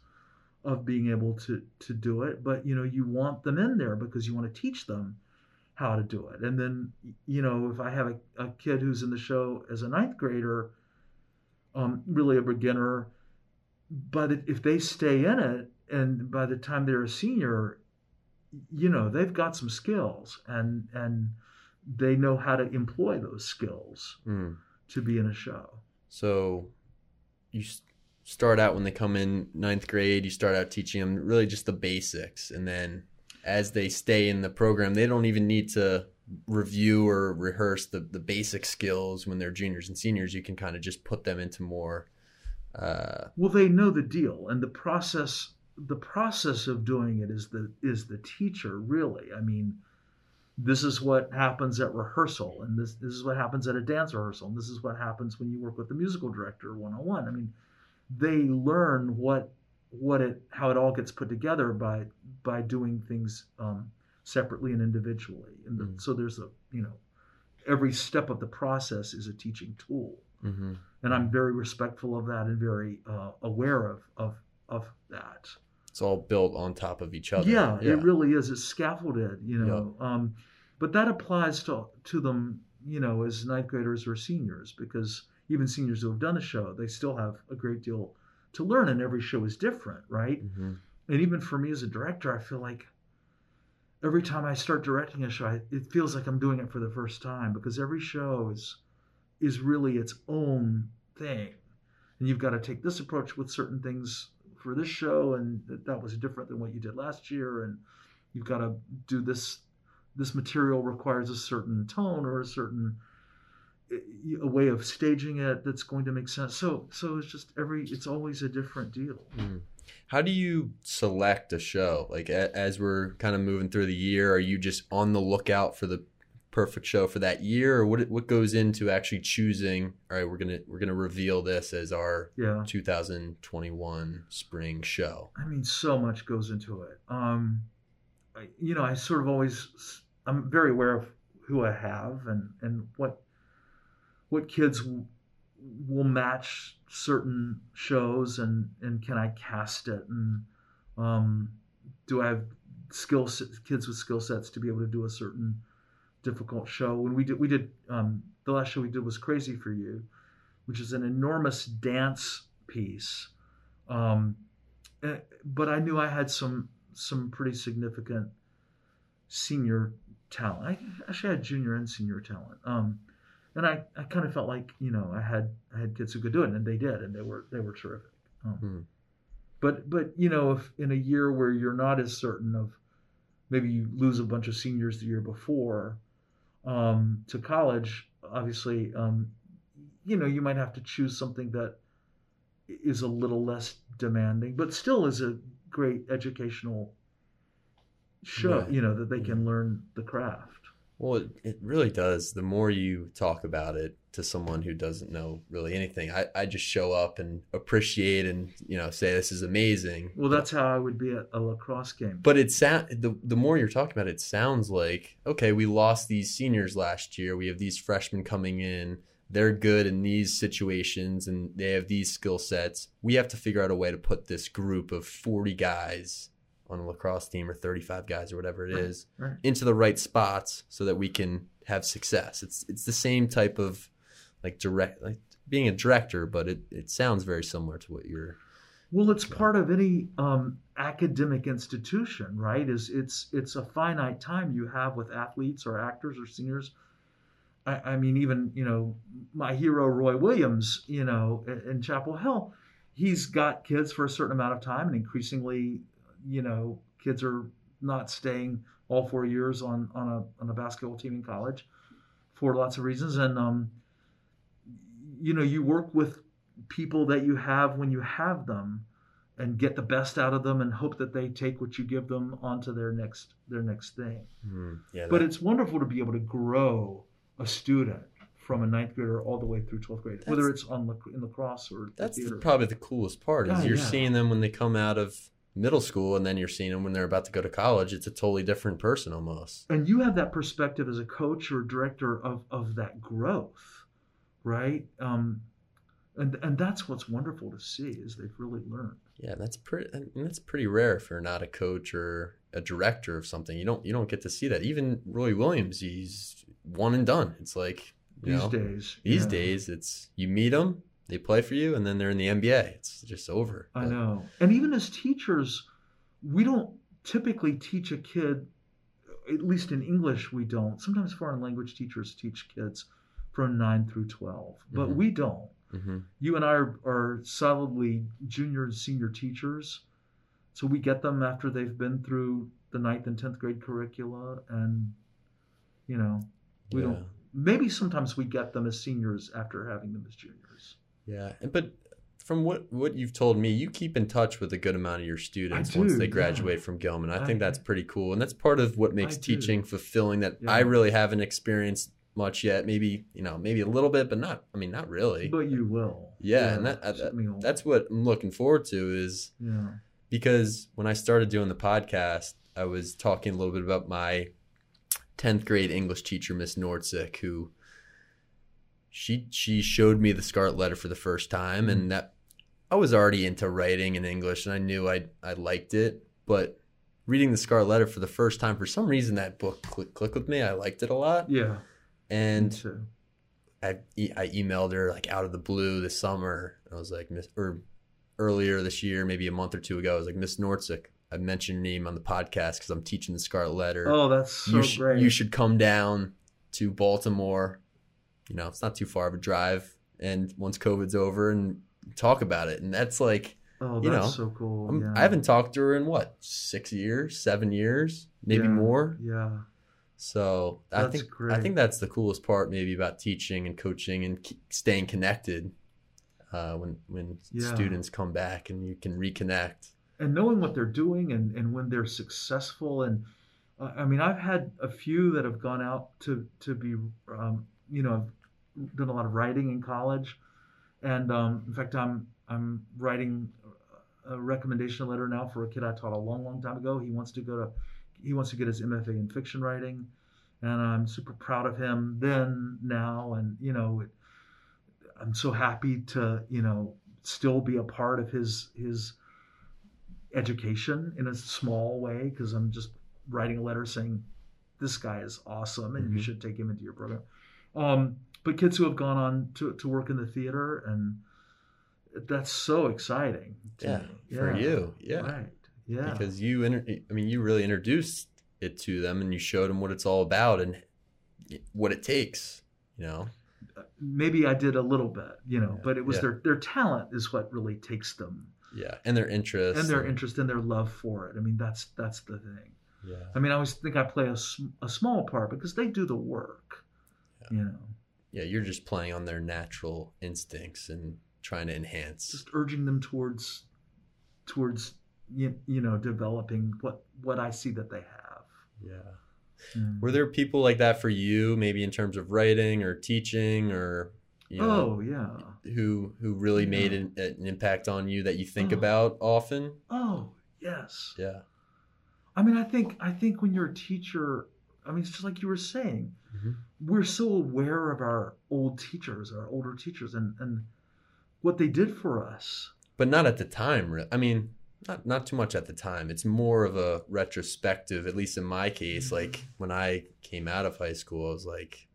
Speaker 2: of being able to to do it. But you know you want them in there because you want to teach them how to do it. And then you know if i have a, a kid who's in the show as a ninth grader um, really a beginner but if they stay in it and by the time they're a senior you know they've got some skills and and they know how to employ those skills
Speaker 1: Mm.
Speaker 2: to be in a show
Speaker 1: So you start out when they come in ninth grade, you start out teaching them really just the basics. And then as they stay in the program, they don't even need to review or rehearse the, the basic skills when they're juniors and seniors. You can kind of just put them into more. Uh,
Speaker 2: well they know the deal and the process the process of doing it is the is the teacher really i mean this is what happens at rehearsal and this, this is what happens at a dance rehearsal and this is what happens when you work with the musical director one-on-one i mean they learn what what it how it all gets put together by by doing things um, separately and individually and the,
Speaker 1: Mm.
Speaker 2: so there's a you know every step of the process is a teaching tool
Speaker 1: mhm.
Speaker 2: and I'm very respectful of that and very uh, aware of of of that.
Speaker 1: It's all built on top of each other.
Speaker 2: Yeah, it really is. It's scaffolded, you know.
Speaker 1: Yeah.
Speaker 2: Um, but that applies to to them, you know, as ninth graders or seniors, because even seniors who have done a show, they still have a great deal to learn, and every show is different, right?
Speaker 1: Mhm.
Speaker 2: And even for me as a director, I feel like every time I start directing a show, I, it feels like I'm doing it for the first time because every show is is really its own thing, and you've got to take this approach with certain things for this show, and that, that was different than what you did last year, and you've got to do this. This material requires a certain tone or a certain a way of staging it that's going to make sense. So so it's just every it's always a different deal.
Speaker 1: Mm. How do you select a show? Like a, as we're kind of moving through the year, are you just on the lookout for the perfect show for that year, or what what goes into actually choosing? All right, we're gonna we're gonna reveal this as our
Speaker 2: Yeah.
Speaker 1: 2021 spring show.
Speaker 2: I mean, so much goes into it. Um, I, you know, I sort of always, I'm very aware of who I have and and what what kids w- will match certain shows and and can I cast it and um, do I have skill kids with skill sets to be able to do a certain difficult show. When we did we did um, the last show we did was Crazy for You, which is an enormous dance piece. Um, eh, but I knew I had some some pretty significant senior talent. I actually had junior and senior talent. Um, and I, I kind of felt like you know I had I had kids who could do it, and they did, and they were they were terrific. Um,
Speaker 1: Hmm.
Speaker 2: But but you know if in a year where you're not as certain of maybe you lose a bunch of seniors the year before um, to college, obviously um, you know you might have to choose something that is a little less demanding, but still is a great educational show.
Speaker 1: Right.
Speaker 2: You know that they can learn the craft.
Speaker 1: Well, it, it really does. The more you talk about it to someone who doesn't know really anything, I, I just show up and appreciate and you know say this is amazing.
Speaker 2: Well, that's how I would be at a lacrosse game.
Speaker 1: But it sound the the more you're talking about it, it sounds like okay, we lost these seniors last year. We have these freshmen coming in. They're good in these situations and they have these skill sets. We have to figure out a way to put this group of 40 guys on a lacrosse team or 35 guys or whatever it
Speaker 2: Right,
Speaker 1: is
Speaker 2: right.
Speaker 1: into the right spots so that we can have success. It's it's the same type of like direct like being a director, but it, it sounds very similar to what you're
Speaker 2: Well, it's part of any um, academic institution, right? Is it's it's a finite time you have with athletes or actors or singers. I, I mean, even you know, my hero Roy Williams, you know, in, in Chapel Hill, he's got kids for a certain amount of time, and increasingly, you know, kids are not staying all four years on on a on a basketball team in college for lots of reasons, and um, you know, you work with people that you have when you have them and get the best out of them and hope that they take what you give them onto their next their next thing
Speaker 1: yeah.
Speaker 2: but it's wonderful to be able to grow a student from a ninth grader all the way through 12th grade whether it's on lac- in lacrosse or
Speaker 1: That's the,
Speaker 2: theater.
Speaker 1: probably the coolest part is you're
Speaker 2: yeah.
Speaker 1: seeing them when they come out of middle school and then you're seeing them when they're about to go to college. It's a totally different person almost.
Speaker 2: and you have that perspective as a coach or director of of that growth right um and and that's what's wonderful to see is they've really learned
Speaker 1: Yeah, that's pretty and that's pretty rare if you're not a coach or a director of something. You don't you don't get to see that. Even Roy Williams, he's one and done. It's like
Speaker 2: these
Speaker 1: know,
Speaker 2: days
Speaker 1: these
Speaker 2: yeah.
Speaker 1: days it's you meet them, they play for you, and then they're in the NBA. It's just over.
Speaker 2: I
Speaker 1: But-
Speaker 2: know. And even as teachers, we don't typically teach a kid, at least in English, we don't. Sometimes foreign language teachers teach kids from 9 through 12, but
Speaker 1: Mhm.
Speaker 2: we don't.
Speaker 1: Mhm.
Speaker 2: You and I are, are solidly junior and senior teachers. So we get them after they've been through the ninth and 10th grade curricula. And, you know, we
Speaker 1: yeah.
Speaker 2: don't, maybe sometimes we get them as seniors after having them as juniors.
Speaker 1: Yeah, and- but from what what you've told me, you keep in touch with a good amount of your students once
Speaker 2: do,
Speaker 1: they
Speaker 2: yeah.
Speaker 1: graduate from Gilman. I
Speaker 2: I-
Speaker 1: think that's pretty cool, and that's part of what makes
Speaker 2: I do.
Speaker 1: teaching fulfilling. That
Speaker 2: Yeah.
Speaker 1: I really haven't experienced much yet. Maybe you know, maybe a little bit, but not. I mean, not really.
Speaker 2: But you will.
Speaker 1: Yeah, and that- that-. That's what I'm looking forward to. Is
Speaker 2: yeah.
Speaker 1: because when I started doing the podcast, I was talking a little bit about my 10th grade English teacher, Miss Nordsick, who she she showed me the Scarlet Letter for the first time, and mm-hmm. that I was already into writing in English, and I knew I I liked it, but reading the Scarlet Letter for the first time, for some reason, that book click clicked with me. I liked it a lot,
Speaker 2: Yeah.
Speaker 1: and I I I emailed her like out of the blue this summer. I was like, Miss, or earlier this year, maybe a month or two ago, I was like, Miss Nordsick, I mentioned your name on the podcast because I'm teaching the Scarlet Letter.
Speaker 2: Oh, that's so
Speaker 1: you, sh-
Speaker 2: great.
Speaker 1: you should come down to Baltimore. You know, it's not too far of a drive, and once COVID's over, and talk about it. And that's like,
Speaker 2: oh,
Speaker 1: you
Speaker 2: that's
Speaker 1: know,
Speaker 2: so cool. Yeah.
Speaker 1: I haven't talked to her in what six years, seven years, maybe
Speaker 2: Yeah,
Speaker 1: more.
Speaker 2: Yeah.
Speaker 1: So I
Speaker 2: That's
Speaker 1: think I think that's the coolest part, maybe about teaching and coaching and staying connected. Uh, when when
Speaker 2: Yeah.
Speaker 1: students come back and you can reconnect.
Speaker 2: and knowing what they're doing and and when they're successful and uh, I mean I've had a few that have gone out to to be um, you know done a lot of writing in college and um, in fact I'm I'm writing a recommendation letter now for a kid I taught a long long time ago he wants to go to he wants to get his MFA in fiction writing and I'm super proud of him then now and you know it, I'm so happy to you know still be a part of his his education in a small way because I'm just writing a letter saying this guy is awesome and
Speaker 1: Mhm.
Speaker 2: you should take him into your program. Um, but kids who have gone on to, to work in the theater and that's so exciting. to
Speaker 1: Yeah,
Speaker 2: me.
Speaker 1: for you, yeah.
Speaker 2: Right. Yeah.
Speaker 1: because you inter- I mean you really introduced it to them and you showed them what it's all about and what it takes you know
Speaker 2: maybe I did a little bit, you know,
Speaker 1: Yeah.
Speaker 2: but it was
Speaker 1: Yeah.
Speaker 2: their their talent is what really takes them
Speaker 1: yeah and their interest
Speaker 2: and their interest and their love for it. I mean, that's that's the thing.
Speaker 1: yeah
Speaker 2: I mean, I always think I play a, sm- a small part because they do the work,
Speaker 1: Yeah.
Speaker 2: You know,
Speaker 1: yeah you're just playing on their natural instincts and trying to enhance
Speaker 2: just urging them towards towards you, you know developing what what I see that they have.
Speaker 1: yeah
Speaker 2: Mm.
Speaker 1: were there people like that for you maybe in terms of writing or teaching or you know
Speaker 2: Oh yeah.
Speaker 1: who who really
Speaker 2: Yeah.
Speaker 1: made an, an impact on you that you think
Speaker 2: Oh.
Speaker 1: about often
Speaker 2: Oh yes.
Speaker 1: yeah
Speaker 2: I mean, I think I think when you're a teacher, I mean, it's just like you were saying,
Speaker 1: Mhm.
Speaker 2: we're so aware of our old teachers, our older teachers, and and what they did for us.
Speaker 1: but not at the time. I mean, not not too much at the time. It's more of a retrospective. At least in my case,
Speaker 2: Mhm.
Speaker 1: like when I came out of high school, I was like,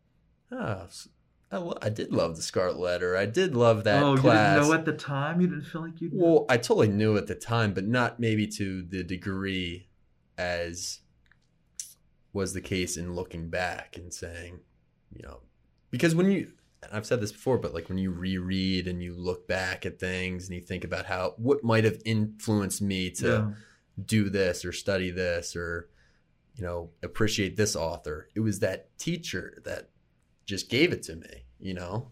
Speaker 1: ah, s- I, I did love the Scarlet Letter. I did love that
Speaker 2: oh,
Speaker 1: class.
Speaker 2: you didn't know at the time. You didn't feel like you.
Speaker 1: Well, I totally knew at the time, but not maybe to the degree as was the case in looking back and saying, you know, because when you, I've said this before, but like when you reread and you look back at things and you think about how, what might have influenced me to
Speaker 2: yeah.
Speaker 1: do this or study this or, you know, appreciate this author, it was that teacher that just gave it to me, you know,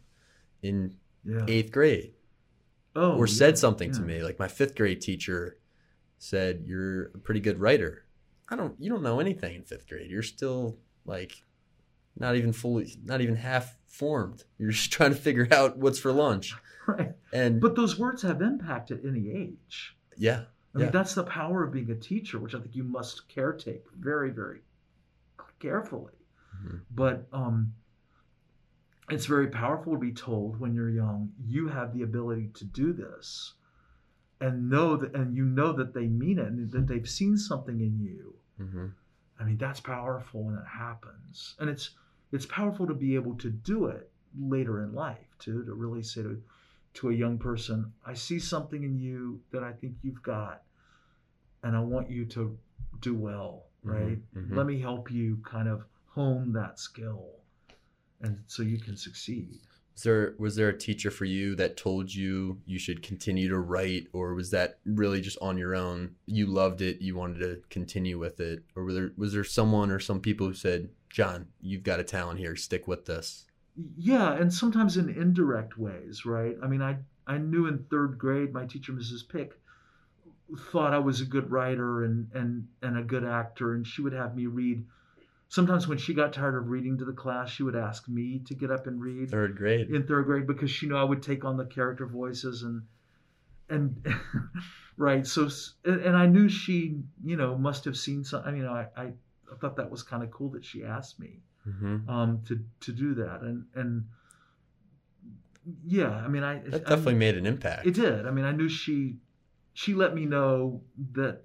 Speaker 1: in
Speaker 2: yeah.
Speaker 1: eighth grade
Speaker 2: oh,
Speaker 1: or
Speaker 2: yeah,
Speaker 1: said something to me. Like my fifth grade teacher said, "You're a pretty good writer." I don't. You don't know anything in fifth grade. You're still like not even fully, not even half formed. You're just trying to figure out what's for lunch.
Speaker 2: Right.
Speaker 1: And
Speaker 2: But those words have impact at any age.
Speaker 1: yeah,
Speaker 2: I mean, that's the power of being a teacher, which I think you must caretake very, very carefully.
Speaker 1: Mhm.
Speaker 2: But um, it's very powerful to be told when you're young, you have the ability to do this, and know that, and you know that they mean it, and that they've seen something in you.
Speaker 1: Hmm
Speaker 2: I mean, that's powerful when it happens, and it's it's powerful to be able to do it later in life too. To really say to to a young person, I see something in you that I think you've got, and I want you to do well. Right?
Speaker 1: mhm.
Speaker 2: Let me help you kind of hone that skill, and so you can succeed.
Speaker 1: Was there was there a teacher for you that told you you should continue to write, or was that really just on your own? You loved it, you wanted to continue with it, or was there was there someone or some people who said, "John, you've got a talent here. Stick with this."
Speaker 2: Yeah, and sometimes in indirect ways, right? I mean, I I knew in third grade my teacher, Mrs. Pick, thought I was a good writer and and and a good actor, and she would have me read. Sometimes when she got tired of reading to the class, she would ask me to get up and read
Speaker 1: Third grade.
Speaker 2: in third grade because she knew I would take on the character voices and and right. So and, I knew she, you know, must have seen some. I mean, I I, I thought that was kind of cool that she asked me
Speaker 1: hmm
Speaker 2: um, to to do that, and and yeah, I mean, I
Speaker 1: That
Speaker 2: I-
Speaker 1: definitely made an impact.
Speaker 2: it did. I mean, I knew she she let me know that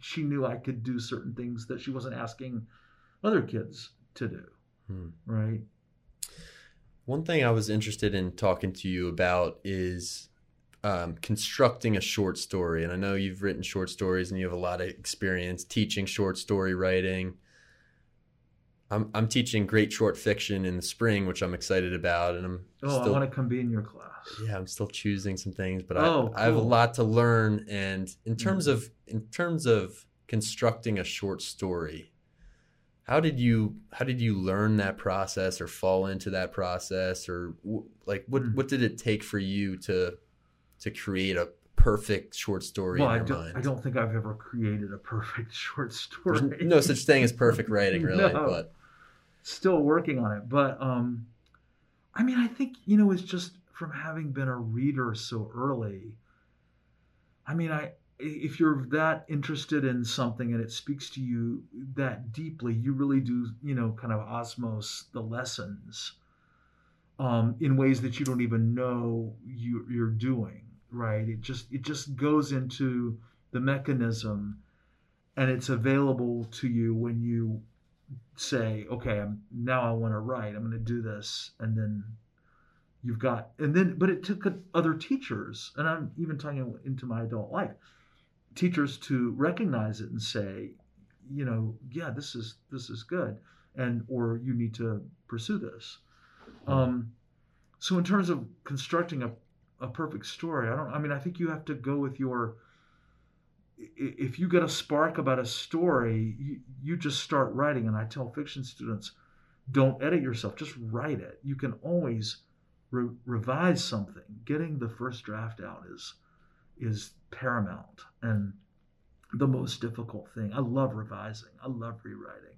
Speaker 2: she knew I could do certain things that she wasn't asking other kids to do,
Speaker 1: Hmm.
Speaker 2: right?
Speaker 1: One thing I was interested in talking to you about is um, constructing a short story. And I know you've written short stories and you have a lot of experience teaching short story writing. I'm, I'm teaching great short fiction in the spring, which I'm excited about. And I'm
Speaker 2: Oh, I
Speaker 1: still,
Speaker 2: want to come be in your class.
Speaker 1: yeah, I'm still choosing some things, but
Speaker 2: Oh,
Speaker 1: I, I have a lot to learn. And in terms
Speaker 2: Mhm.
Speaker 1: of in terms of constructing a short story, how did you how did you learn that process or fall into that process or w- like what
Speaker 2: Mm.
Speaker 1: what did it take for you to to create a perfect short story
Speaker 2: well, I
Speaker 1: in your
Speaker 2: don't,
Speaker 1: mind?
Speaker 2: I don't think I've ever created a perfect short story.
Speaker 1: There's no such thing as perfect writing, really.
Speaker 2: No.
Speaker 1: But
Speaker 2: Still working on it, but um, I mean, I think you know, it's just from having been a reader so early. I mean, I if you're that interested in something and it speaks to you that deeply, you really do, you know, kind of osmos the lessons um, in ways that you don't even know you, you're doing. Right? It just it just goes into the mechanism, and it's available to you when you say, okay, I'm now I want to write. I'm going to do this, and then you've got and then but it took other teachers and i'm even talking into my adult life teachers to recognize it and say you know yeah this is this is good and or you need to pursue this. Um, so in terms of constructing a, a perfect story i don't i mean i think you have to go with your if you get a spark about a story you, you just start writing and i tell fiction students don't edit yourself just write it. You can always re- revise something. Getting the first draft out is is paramount and the most difficult thing. I love revising. I love rewriting.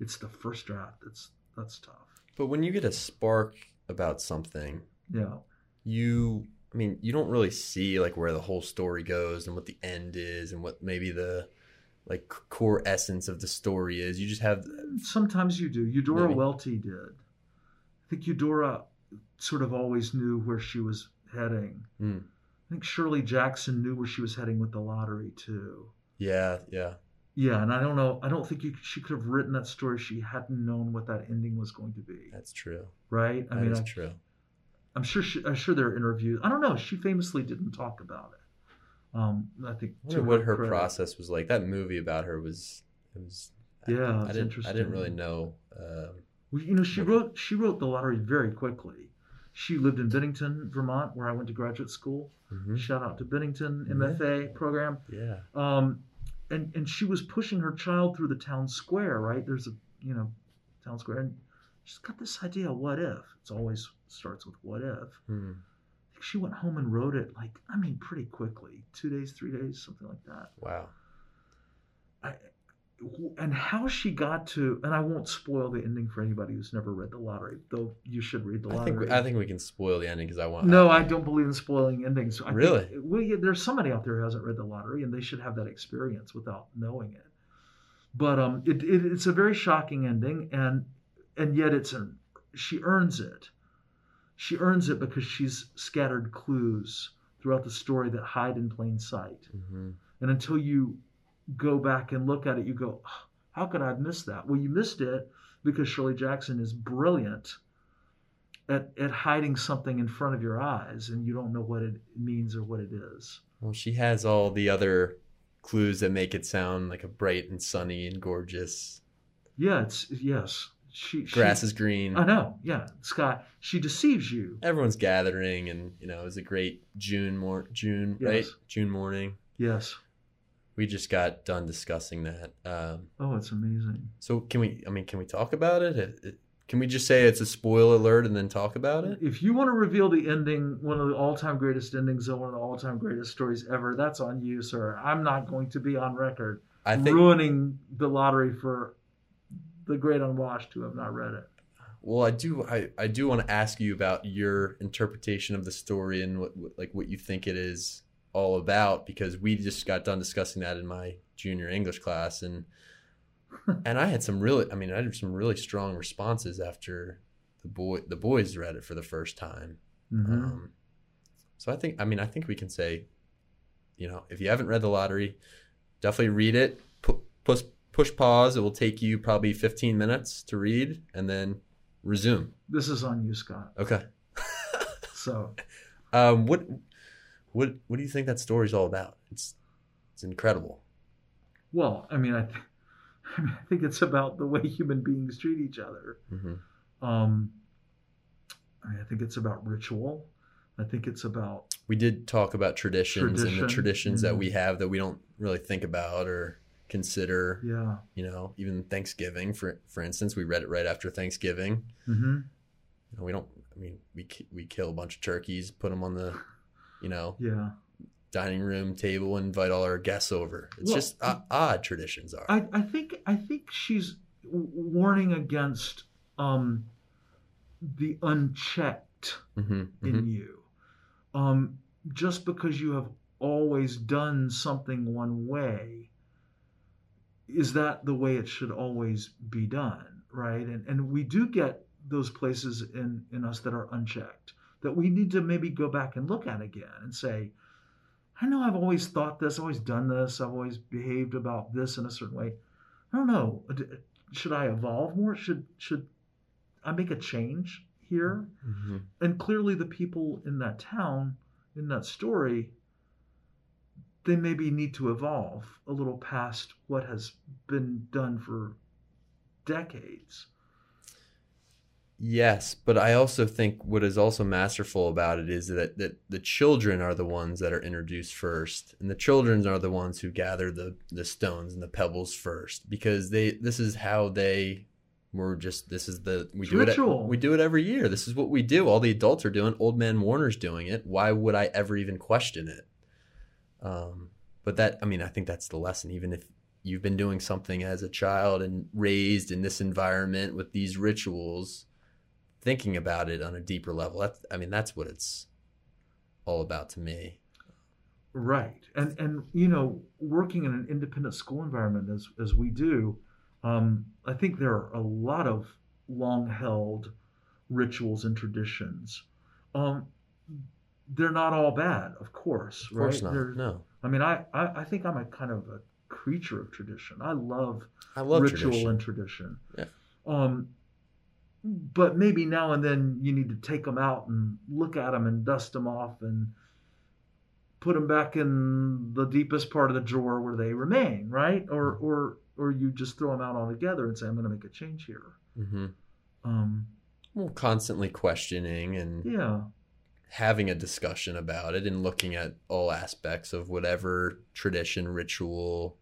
Speaker 2: It's the first draft that's that's tough.
Speaker 1: But when you get a spark about something,
Speaker 2: yeah.
Speaker 1: you I mean, you don't really see like where the whole story goes and what the end is and what maybe the like core essence of the story is. You just have
Speaker 2: sometimes you do. Eudora welty did. I think eudora sort of always knew where she was heading.
Speaker 1: Hmm.
Speaker 2: I think shirley jackson knew where she was heading with the lottery too
Speaker 1: yeah, yeah.
Speaker 2: yeah and i don't know i don't think you, she could have written that story she hadn't known what that ending was going to be
Speaker 1: That's true.
Speaker 2: right i
Speaker 1: That
Speaker 2: mean
Speaker 1: is
Speaker 2: I,
Speaker 1: true.
Speaker 2: I'm sure she, I'm sure there are interviews. I don't know. She famously didn't talk about it. Um, I think
Speaker 1: I
Speaker 2: to
Speaker 1: what her
Speaker 2: credit.
Speaker 1: process was like. That movie about her was it was
Speaker 2: Yeah,
Speaker 1: I,
Speaker 2: it's
Speaker 1: didn't I didn't really know. Um,
Speaker 2: Well, you know, she wrote she wrote the lottery very quickly. She lived in Bennington, Vermont, where I went to graduate school.
Speaker 1: mhm.
Speaker 2: Shout out to Bennington
Speaker 1: Yeah.
Speaker 2: MFA program.
Speaker 1: Yeah.
Speaker 2: Um, and and she was pushing her child through the town square. Right there's a you know town square, and she's got this idea. What if? It's always starts with what if. Think she went home and wrote it like I mean pretty quickly, two days, three days, something like that.
Speaker 1: Wow.
Speaker 2: I, and how she got to, and I won't spoil the ending for anybody who's never read the lottery, though you should read the
Speaker 1: I
Speaker 2: lottery.
Speaker 1: think I think we can spoil the ending because I want.
Speaker 2: no, I don't believe in spoiling endings. I
Speaker 1: Really?
Speaker 2: Think, well, yeah, there's somebody out there who hasn't read the lottery, and they should have that experience without knowing it. But um, it, it it's a very shocking ending, and and yet it's an she earns it. She earns it because she's scattered clues throughout the story that hide in plain sight.
Speaker 1: hmm
Speaker 2: And until you go back and look at it, you go, "Ah, how could I have missed that? Well, you missed it because Shirley Jackson is brilliant at, at hiding something in front of your eyes and you don't know what it means or what it is.
Speaker 1: Well, she has all the other clues that make it sound like a bright and sunny and gorgeous.
Speaker 2: Yeah, it's, yes. She, she-
Speaker 1: Grass is green.
Speaker 2: I know. Yeah. Scott. she deceives you.
Speaker 1: Everyone's gathering, and you know it was a great June mor- June right
Speaker 2: Yes.
Speaker 1: June morning.
Speaker 2: Yes.
Speaker 1: We just got done discussing that. Um,
Speaker 2: Oh, it's amazing.
Speaker 1: so can we? I mean, can we talk about it? It- it- Can we just say it's a spoiler alert and then talk about it?
Speaker 2: If you want to reveal the ending, one of the all-time greatest endings of one of the all-time greatest stories ever, that's on you, sir. I'm not going to be on record
Speaker 1: I think.
Speaker 2: ruining the lottery for the great unwashed who have not read it.
Speaker 1: Well, I do. I, I do want to ask you about your interpretation of the story and what, what like what you think it is all about because we just got done discussing that in my junior English class and and I had some really. I mean, I had some really strong responses after the boy the boys read it for the first time.
Speaker 2: Mhm.
Speaker 1: Um, so I think. I mean, I think we can say, you know, if you haven't read the lottery, definitely read it. Pu- push push pause. It will take you probably 15 minutes to read and then resume.
Speaker 2: This is on you, Scott.
Speaker 1: Okay.
Speaker 2: So
Speaker 1: Um, what what what do you think that story's all about? It's it's incredible.
Speaker 2: well, I mean, I, th- I mean, I think it's about the way human beings treat each other.
Speaker 1: hmm
Speaker 2: Um, I mean, I think it's about ritual. I think it's about
Speaker 1: We did talk about traditions and the traditions that
Speaker 2: mhm.
Speaker 1: we have that we don't really think about or consider.
Speaker 2: yeah.
Speaker 1: You know, even Thanksgiving, for for instance, we read it right after Thanksgiving.
Speaker 2: hmm
Speaker 1: You know, we don't. I mean, we we kill a bunch of turkeys, put them on the, you know,
Speaker 2: Yeah.
Speaker 1: dining room table invite all our guests over. It's
Speaker 2: Well,
Speaker 1: just o- odd traditions are.
Speaker 2: I, I think I think she's warning against um, the unchecked
Speaker 1: hmm
Speaker 2: in you. Um, just because you have always done something one way, is that the way it should always be done, right? And and we do get those places in in us that are unchecked that we need to maybe go back and look at again and say, I know I've always thought this, I've always done this, I've always behaved about this in a certain way. I don't know. Should I evolve more? Should should I make a change here?
Speaker 1: hmm
Speaker 2: and clearly the people in that town in that story they maybe need to evolve a little past what has been done for decades
Speaker 1: Yes, but I also think what is also masterful about it is that, that the children are the ones that are introduced first, and the children are the ones who gather the the stones and the pebbles first because they this is how they were just this is the we
Speaker 2: It's
Speaker 1: do
Speaker 2: ritual.
Speaker 1: it we do it every year. This is what we do. All the adults are doing. Old man Warner's doing it. Why would I ever even question it? Um, but that I mean I think that's the lesson. Even if you've been doing something as a child and raised in this environment with these rituals thinking about it on a deeper level. That's, I mean, that's what it's all about to me.
Speaker 2: right and and you know working in an independent school environment as as we do um, i think there are a lot of long held rituals and traditions um, they're not all bad of course
Speaker 1: Of course
Speaker 2: right
Speaker 1: not.
Speaker 2: They're-
Speaker 1: No,
Speaker 2: I mean, I, I, I think I'm a kind of a creature of tradition. I love,
Speaker 1: I love
Speaker 2: ritual
Speaker 1: tradition.
Speaker 2: and tradition.
Speaker 1: Yeah.
Speaker 2: Um, but maybe now and then you need to take them out and look at them and dust them off and put them back in the deepest part of the drawer where they remain, right? Or or or you just throw them out altogether and say, I'm going to make a change here.
Speaker 1: hmm
Speaker 2: Um,
Speaker 1: Well, constantly questioning and
Speaker 2: yeah,
Speaker 1: having a discussion about it and looking at all aspects of whatever tradition, ritual,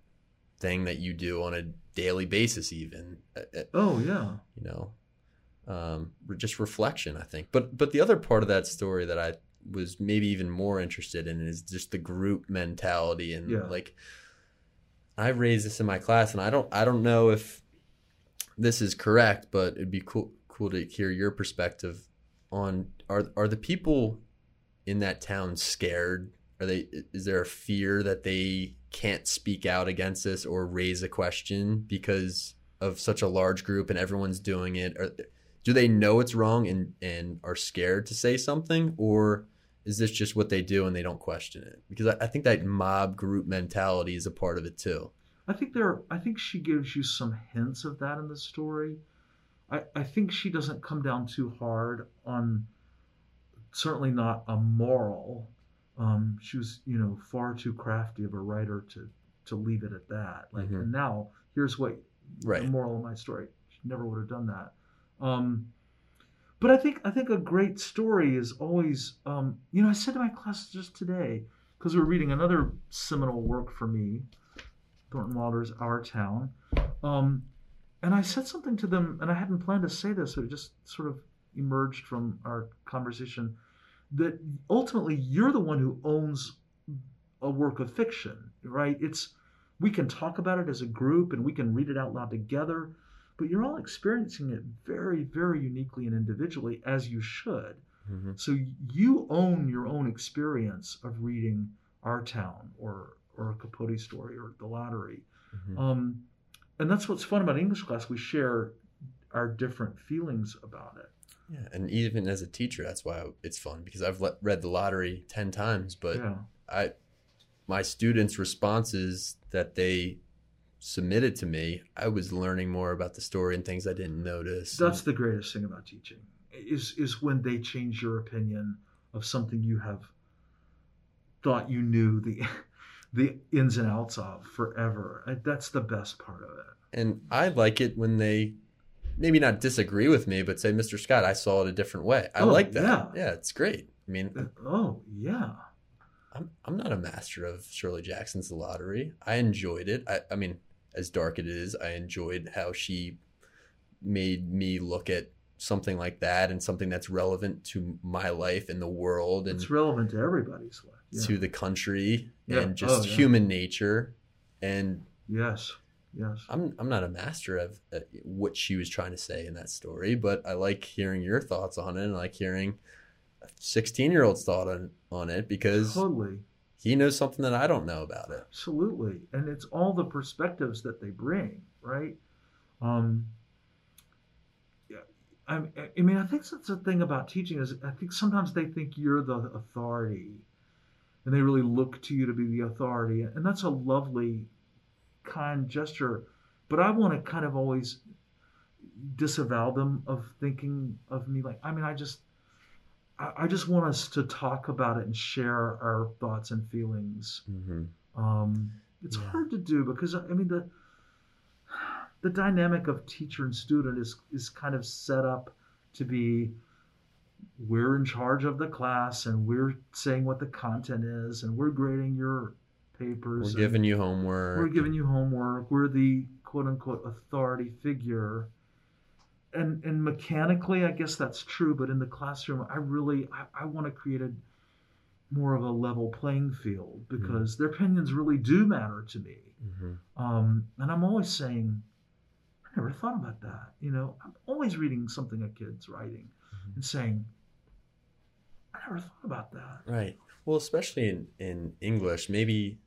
Speaker 1: thing that you do on a daily basis, even.
Speaker 2: Oh yeah,
Speaker 1: you know um, just reflection i think. But but the other part of that story that i was maybe even more interested in is just the group mentality and
Speaker 2: Yeah.
Speaker 1: like i raised this in my class and i don't i don't know if this is correct but it'd be cool cool to hear your perspective on are are the people in that town scared? Are they is there a fear that they can't speak out against this or raise a question because of such a large group and everyone's doing it? Or do they know it's wrong and and are scared to say something or is this just what they do and they don't question it because i, I think that mob group mentality is a part of it too
Speaker 2: I think there. I think she gives you some hints of that in the story. I, I think she doesn't come down too hard on. Certainly not a moral. Um, she was, you know, far too crafty of a writer to to leave it at that. Like,
Speaker 1: Mhm.
Speaker 2: and now here's what
Speaker 1: Right.
Speaker 2: the moral of my story. She never would have done that. Um, but I think I think a great story is always, um, you know, I said to my class just today because we were reading another seminal work for me, Thornton Wilder's Our Town, um, and I said something to them, and I hadn't planned to say this, it just sort of emerged from our conversation that ultimately you're the one who owns a work of fiction, right? It's we can talk about it as a group and we can read it out loud together, but you're all experiencing it very, very uniquely and individually, as you should.
Speaker 1: Mhm.
Speaker 2: So you own your own experience of reading Our Town or or a Capote story or The Lottery.
Speaker 1: Mhm.
Speaker 2: Um, and that's what's fun about English class. We share our different feelings about it.
Speaker 1: yeah and even as a teacher that's why it's fun because i've le- read the lottery 10 times but
Speaker 2: yeah.
Speaker 1: I my students' responses that they submitted to me, I was learning more about the story and things I didn't notice.
Speaker 2: That's the greatest thing about teaching is is when they change your opinion of something you have thought you knew the the ins and outs of forever. That's the best part of it.
Speaker 1: and I like it when they maybe not disagree with me, but say, "Mr. Scott, I saw it a different way." I
Speaker 2: Oh,
Speaker 1: like that.
Speaker 2: yeah.
Speaker 1: Yeah. it's great. I mean, uh,
Speaker 2: Oh yeah,
Speaker 1: I'm I'm not a master of Shirley Jackson's The Lottery. I enjoyed it. I, I mean, as dark it is, I enjoyed how she made me look at something like that and something that's relevant to my life and the world and
Speaker 2: It's relevant to everybody's life. Yeah.
Speaker 1: to the country
Speaker 2: Yeah.
Speaker 1: and just
Speaker 2: Oh, yeah.
Speaker 1: human nature and
Speaker 2: yes. Yes.
Speaker 1: I'm I'm not a master of uh, what she was trying to say in that story, but I like hearing your thoughts on it and I like hearing a 16 year old's thought on, on it because
Speaker 2: Totally.
Speaker 1: He knows something that I don't know about it.
Speaker 2: Absolutely. And it's all the perspectives that they bring, right? Um, yeah, I, I mean, I think that's the thing about teaching is I think sometimes they think you're the authority and they really look to you to be the authority. And that's a lovely, kind gesture. But I want to kind of always disavow them of thinking of me like, I mean, I just, I I just want us to talk about it and share our thoughts and feelings
Speaker 1: Mm-hmm.
Speaker 2: um, it's
Speaker 1: Yeah.
Speaker 2: hard to do because I mean the the dynamic of teacher and student is is kind of set up to be we're in charge of the class and we're saying what the content is and we're grading your papers.
Speaker 1: We're giving you homework.
Speaker 2: we're giving you homework. We're the quote unquote authority figure. And and mechanically, I guess that's true, but in the classroom, I really I, I want to create a more of a level playing field because their opinions really do matter to me.
Speaker 1: Mhm.
Speaker 2: Um, and I'm always saying, I never thought about that. You know, I'm always reading something a kid's writing
Speaker 1: Mhm.
Speaker 2: and saying, I never thought about that.
Speaker 1: Right. Well, especially in, in English, maybe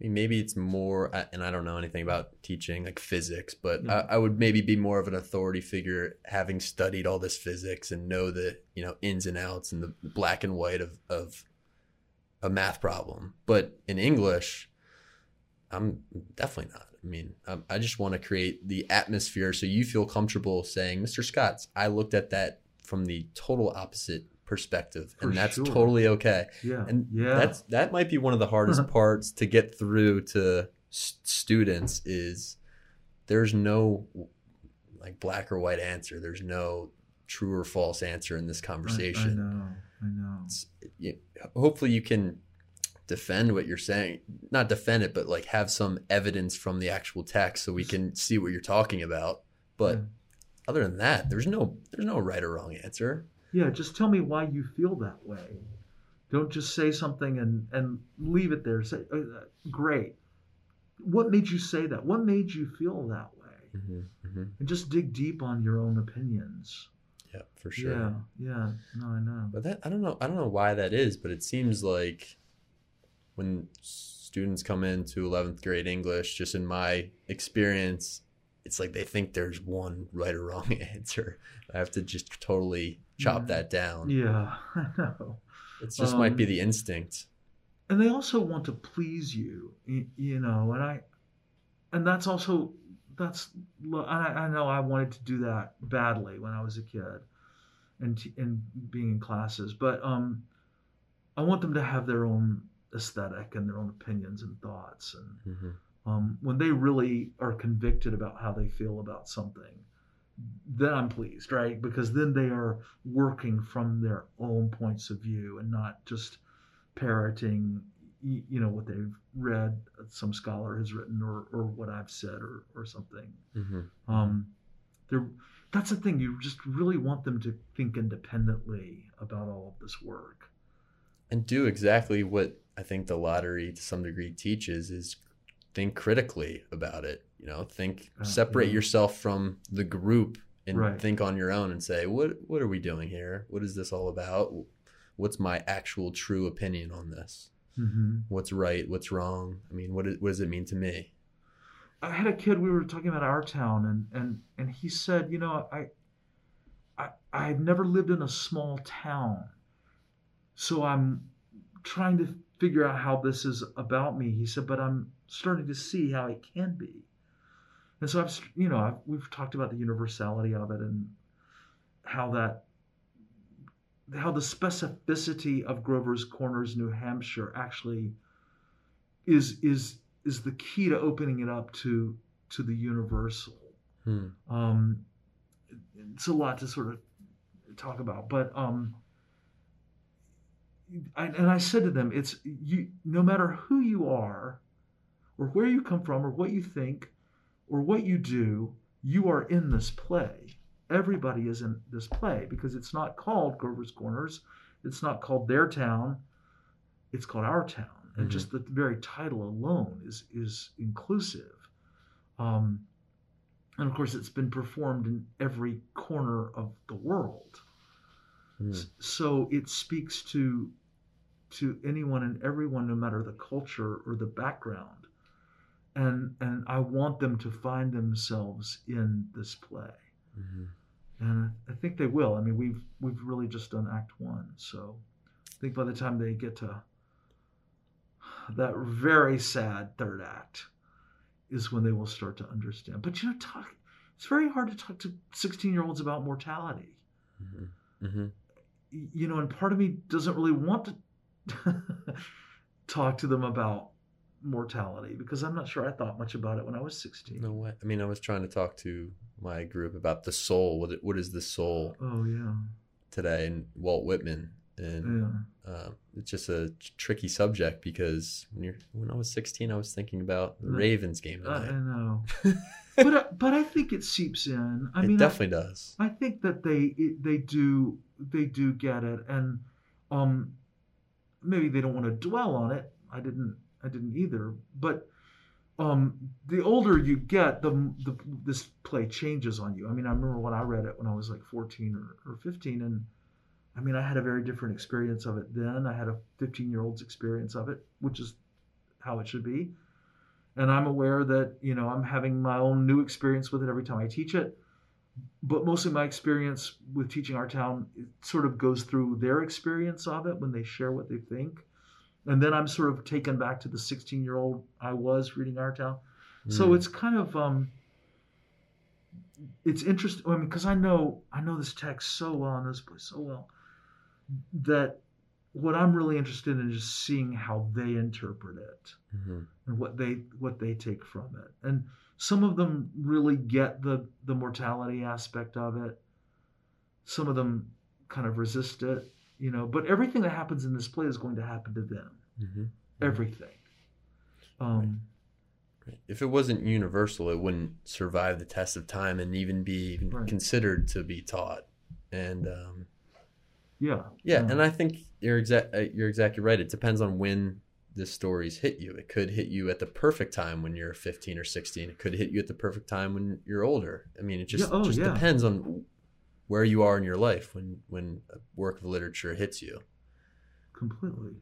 Speaker 1: maybe it's more, uh, and I don't know anything about teaching like physics, but
Speaker 2: Yeah.
Speaker 1: I, I would maybe be more of an authority figure having studied all this physics and know the you know ins and outs and the black and white of of a math problem. But in English, I'm definitely not. I mean, i I just want to create the atmosphere so you feel comfortable saying, Mr. Scotts, I looked at that from the total opposite perspective,
Speaker 2: For
Speaker 1: and that's
Speaker 2: sure.
Speaker 1: totally okay
Speaker 2: Yeah.
Speaker 1: and
Speaker 2: yeah.
Speaker 1: that's that might be one of the hardest uh-huh. parts to get through to s- students is there's no like black or white answer there's no true or false answer in this conversation
Speaker 2: I, know. I know.
Speaker 1: It's- you, hopefully you can defend what you're saying not defend it but like have some evidence from the actual text so we can see what you're talking about but
Speaker 2: Yeah.
Speaker 1: other than that there's no there's no right or wrong answer
Speaker 2: Yeah, just tell me why you feel that way. Don't just say something and and leave it there. Say, uh, "Great. What made you say that? What made you feel that way?"
Speaker 1: hmm hmm
Speaker 2: And just dig deep on your own opinions.
Speaker 1: yeah for sure
Speaker 2: Yeah, yeah. No, I know.
Speaker 1: But that I don't know I don't know why that is, but it seems like when students come into 11th grade English, just in my experience, it's like they think there's one right or wrong answer. I have to just totally chop that down.
Speaker 2: Yeah, I know.
Speaker 1: It just might be
Speaker 2: Um,
Speaker 1: the instinct.
Speaker 2: and they also want to please you you know and i and that's also that's I, I know i wanted to do that badly when i was a kid and and being in classes but um i want them to have their own aesthetic and their own opinions and thoughts and
Speaker 1: hmm
Speaker 2: um, when they really are convicted about how they feel about something then i'm pleased right? Because then they are working from their own points of view and not just parroting you know what they've read some scholar has written or, or what i've said or, or something.
Speaker 1: Hmm
Speaker 2: um, they're, that's the thing you just really want them to think independently about all of this work.
Speaker 1: And do exactly what I think the lottery to some degree teaches is think critically about it. You know, think
Speaker 2: Uh,
Speaker 1: separate yourself from the group and
Speaker 2: Right.
Speaker 1: think on your own and say, what what are we doing here? What is this all about? What's my actual true opinion on this?
Speaker 2: mm-hmm.
Speaker 1: What's right? What's wrong? I mean, what is, what does it mean to me?
Speaker 2: I had a kid. We were talking about our town, and and and he said, you know, I, I I've never lived in a small town, so I'm trying to figure out how this is about me. He said, but I'm starting to see how it can be, and so I've you know I've, we've talked about the universality of it and how that how the specificity of Grover's Corners, New Hampshire, actually is is is the key to opening it up to to the universal.
Speaker 1: Hmm.
Speaker 2: Um, it's a lot to sort of talk about, but um, I, and I said to them, it's you. No matter who you are, or where you come from, or what you think, or what you do, you are in this play. everybody is in this play because it's not called Grover's Corners, it's not called Their Town, it's called Our Town, and
Speaker 1: Mhm.
Speaker 2: just the very title alone is is inclusive. Um, and of course, it's been performed in every corner of the world.
Speaker 1: Mm.
Speaker 2: So it speaks to to anyone and everyone, no matter the culture or the background. And and I want them to find themselves in this play,
Speaker 1: Mhm.
Speaker 2: and I think they will. I mean, we've we've really just done Act One, so I think by the time they get to that very sad third act, is when they will start to understand. But you know, talk. It's very hard to talk to sixteen-year-olds about mortality
Speaker 1: Mhm. Mhm.
Speaker 2: you know, and part of me doesn't really want to talk to them about mortality because I'm not sure I thought much about it when I was 16.
Speaker 1: No way. I mean, I was trying to talk to my group about the soul. What what is the soul
Speaker 2: Oh yeah,
Speaker 1: today? And Walt Whitman, and
Speaker 2: yeah,
Speaker 1: uh, it's just a tricky subject because when you're when I was 16, I was thinking about the. Ravens game
Speaker 2: I, I
Speaker 1: tonight.
Speaker 2: know, but I, but I think it seeps in. I
Speaker 1: it
Speaker 2: mean, I-
Speaker 1: definitely does.
Speaker 2: I think that they it, they do they do get it, and um, maybe they don't want to dwell on it. I didn't I didn't either, but um, the older you get, the, the this play changes on you. I mean, I remember when I read it when I was like 14 or, or 15, and I mean, I had a very different experience of it then. I had a 15 year old's experience of it, which is how it should be. And I'm aware that you know I'm having my own new experience with it every time I teach it but mostly my experience with teaching our town sort of goes through their experience of it when they share what they think and then i'm sort of taken back to the 16 year old i was reading our town so
Speaker 1: Mm.
Speaker 2: it's kind of um it's interesting i mean because i know i know this text so well and this place so well that what i'm really interested in is seeing how they interpret it
Speaker 1: Mhm.
Speaker 2: and what they what they take from it and some of them really get the the mortality aspect of it some of them kind of resist it you know but everything that happens in this play is going to happen to them
Speaker 1: Mhm.
Speaker 2: everything um
Speaker 1: Right. If it wasn't universal, it wouldn't survive the test of time and even be even
Speaker 2: Right.
Speaker 1: considered to be taught. And um,
Speaker 2: yeah
Speaker 1: yeah, and I think you're exact. You're exactly right. It depends on when the stories hit you. It could hit you at the perfect time when you're 15 or 16. It could hit you at the perfect time when you're older. I mean, it just
Speaker 2: Yeah, oh,
Speaker 1: just
Speaker 2: yeah.
Speaker 1: depends on where you are in your life when when a work of literature hits you.
Speaker 2: completely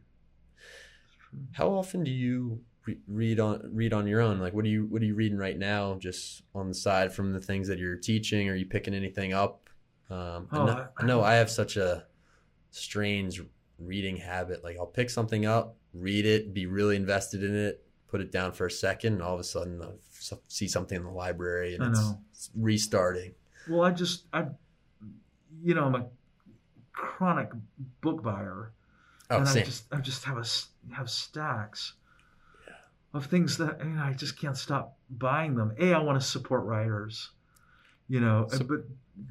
Speaker 1: How often do you re- read on read on your own? Like, what are you what are you reading right now, just on the side from the things that you're teaching? Are you picking anything up? Um, I,
Speaker 2: Oh,
Speaker 1: know,
Speaker 2: I-
Speaker 1: I know I have such a strange reading habit. Like, I'll pick something up, read it, be really invested in it, put it down for a second, and all of a sudden I see something in the library and it's, it's restarting.
Speaker 2: well i just i you know i'm a chronic book buyer
Speaker 1: Oh,
Speaker 2: and
Speaker 1: same.
Speaker 2: I just I just have a have stacks of things that you know I just can't stop buying them. A, I want to support writers, you know,
Speaker 1: So-
Speaker 2: but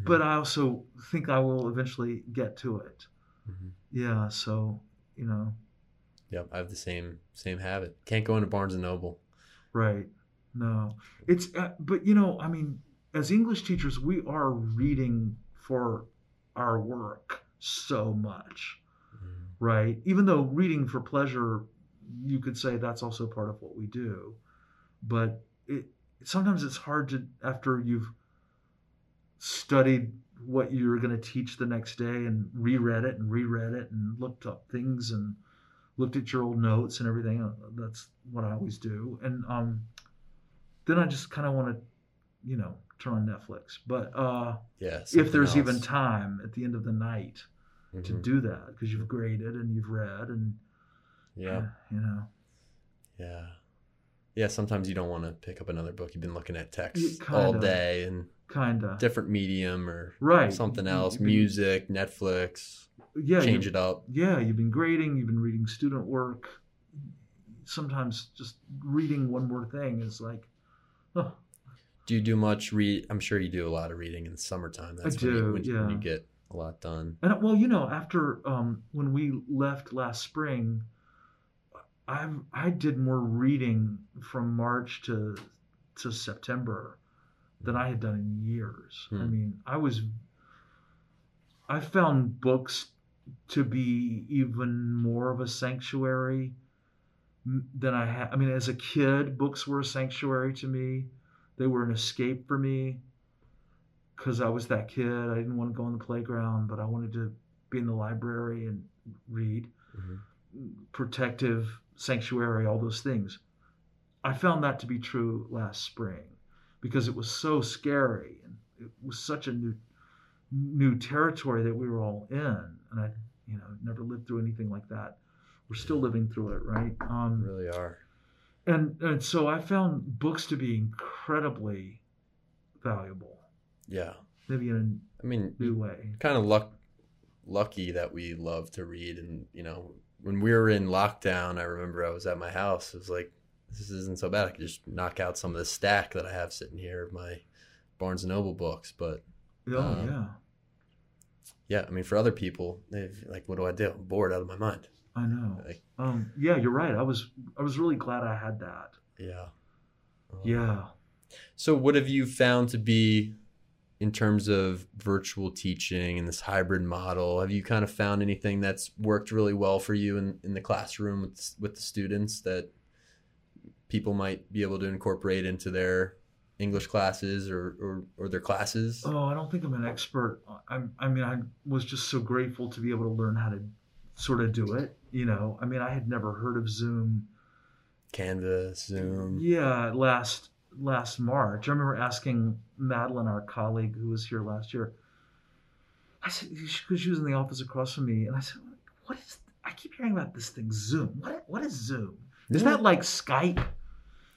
Speaker 2: but I also think I will eventually get to it.
Speaker 1: Mhm.
Speaker 2: Yeah, so you know,
Speaker 1: Yep, I have the same same habit. Can't go into Barnes and Noble.
Speaker 2: right? No, it's uh, but you know, I mean, as English teachers, we are reading for our work so much.
Speaker 1: Mhm.
Speaker 2: right? Even though reading for pleasure, you could say that's also part of what we do, but it sometimes it's hard to after you've studied what you're going to teach the next day and reread it and reread it and looked up things and looked at your old notes and everything. Uh, That's what I always do, and um, then I just kind of want to, you know, turn on Netflix. But uh,
Speaker 1: Yeah.
Speaker 2: if there's even time at the end of the night to
Speaker 1: Mhm.
Speaker 2: do that because you've graded and you've read and
Speaker 1: Yeah.
Speaker 2: uh, you know
Speaker 1: Yeah. Yeah, sometimes you don't want to pick up another book. You've been looking at text all
Speaker 2: kinda.
Speaker 1: day and
Speaker 2: kind of
Speaker 1: different medium or
Speaker 2: right
Speaker 1: something else,
Speaker 2: been-
Speaker 1: music, Netflix,
Speaker 2: yeah
Speaker 1: change it up.
Speaker 2: yeah you've been grading you've been reading student work sometimes just reading one more thing is like oh
Speaker 1: Do you do much read? I'm sure you do a lot of reading in the summertime. That's when,
Speaker 2: do,
Speaker 1: you, when, you- when you get a lot done.
Speaker 2: and well you know after um when we left last spring i i did more reading from march to to september than I had done in years. I
Speaker 1: Hmm.
Speaker 2: mean, I was I found books to be even more of a sanctuary than I had. I mean, as a kid, books were a sanctuary to me. They were an escape for me because I was that kid. I didn't want to go on the playground, but I wanted to be in the library and read.
Speaker 1: Mhm.
Speaker 2: Protective, sanctuary, all those things. I found that to be true last spring because it was so scary and it was such a new new territory that we were all in and I you know never lived through anything like that. We're still living through it, right? Um,
Speaker 1: really are.
Speaker 2: And and so I found books to be incredibly valuable,
Speaker 1: Yeah.
Speaker 2: maybe in
Speaker 1: I mean,
Speaker 2: new way.
Speaker 1: kind of luck lucky that we love to read. And you know when we were in lockdown i remember i was at my house. It was like this isn't so bad. I could just knock out some of the stack that i have sitting here of my barnes and noble books. But
Speaker 2: Oh
Speaker 1: Um,
Speaker 2: yeah,
Speaker 1: yeah i mean for other people they've like what do i do? I'm bored out of my mind
Speaker 2: I know.
Speaker 1: like
Speaker 2: Um, yeah, you're right. I was I was really glad I had that.
Speaker 1: yeah Um,
Speaker 2: Yeah.
Speaker 1: so what have you found to be in terms of virtual teaching and this hybrid model have you kind of found anything that's worked really well for you in, in the classroom with, with the students that people might be able to incorporate into their english classes or, or, or their classes
Speaker 2: Oh, I don't think I'm an expert. I'm, I mean, I was just so grateful to be able to learn how to sort of do it. You know, I mean, I had never heard of Zoom.
Speaker 1: canvas zoom
Speaker 2: Yeah, last last March, I remember asking Madeline, our colleague who was here last year. I said because she was in the office across from me, and I said, "What is?" I keep hearing about this thing, Zoom. What what is Zoom? Is that like Skype?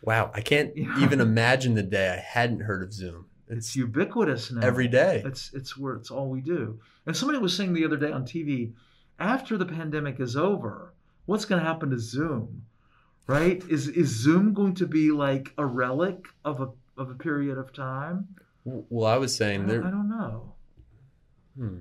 Speaker 1: wow i can't
Speaker 2: Yeah.
Speaker 1: even imagine the day i hadn't heard of zoom
Speaker 2: It's
Speaker 1: it's
Speaker 2: ubiquitous now.
Speaker 1: every day
Speaker 2: It's it's where it's all we do. And somebody was saying the other day on TV, after the pandemic is over, what's going to happen to Zoom? Right? Is is Zoom going to be like a relic of a of a period of time?
Speaker 1: well i was saying
Speaker 2: don't,
Speaker 1: there
Speaker 2: I don't know.
Speaker 1: Hmm.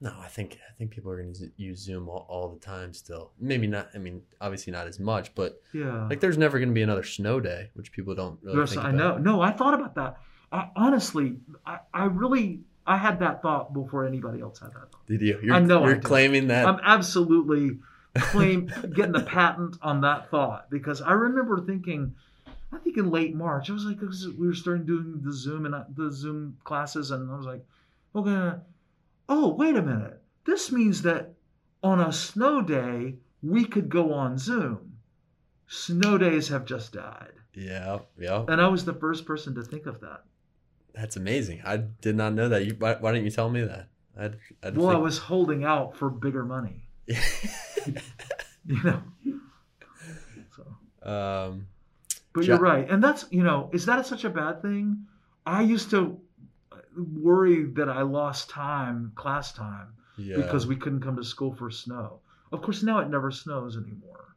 Speaker 1: No, I think I think people are going to use Zoom all, all the time still. Maybe not. I mean, obviously not as much, but
Speaker 2: Yeah.
Speaker 1: like there's never going to be another snow day, which people don't really think
Speaker 2: I know. No, I thought about that. I, honestly, I, I really I had that thought before anybody else had that thought.
Speaker 1: Did you? You're,
Speaker 2: I know
Speaker 1: You're
Speaker 2: did.
Speaker 1: claiming that.
Speaker 2: I'm absolutely claim getting the patent on that thought because I remember thinking, I think in late March, I was like, we were starting doing the Zoom and the Zoom classes, and I was like, okay, oh wait a minute, this means that on a snow day we could go on Zoom. Snow days have just died,
Speaker 1: yeah, yeah.
Speaker 2: and I was the first person to think of that.
Speaker 1: That's amazing. I did not know that. You, why, why didn't you tell me that? I'd, I'd
Speaker 2: Well, I was holding out for bigger money, you know. So.
Speaker 1: um,
Speaker 2: But you're right, and that's you know, is that such a bad thing? I used to worry that I lost time, class time,
Speaker 1: yeah.
Speaker 2: because we couldn't come to school for snow. Of course, now it never snows anymore.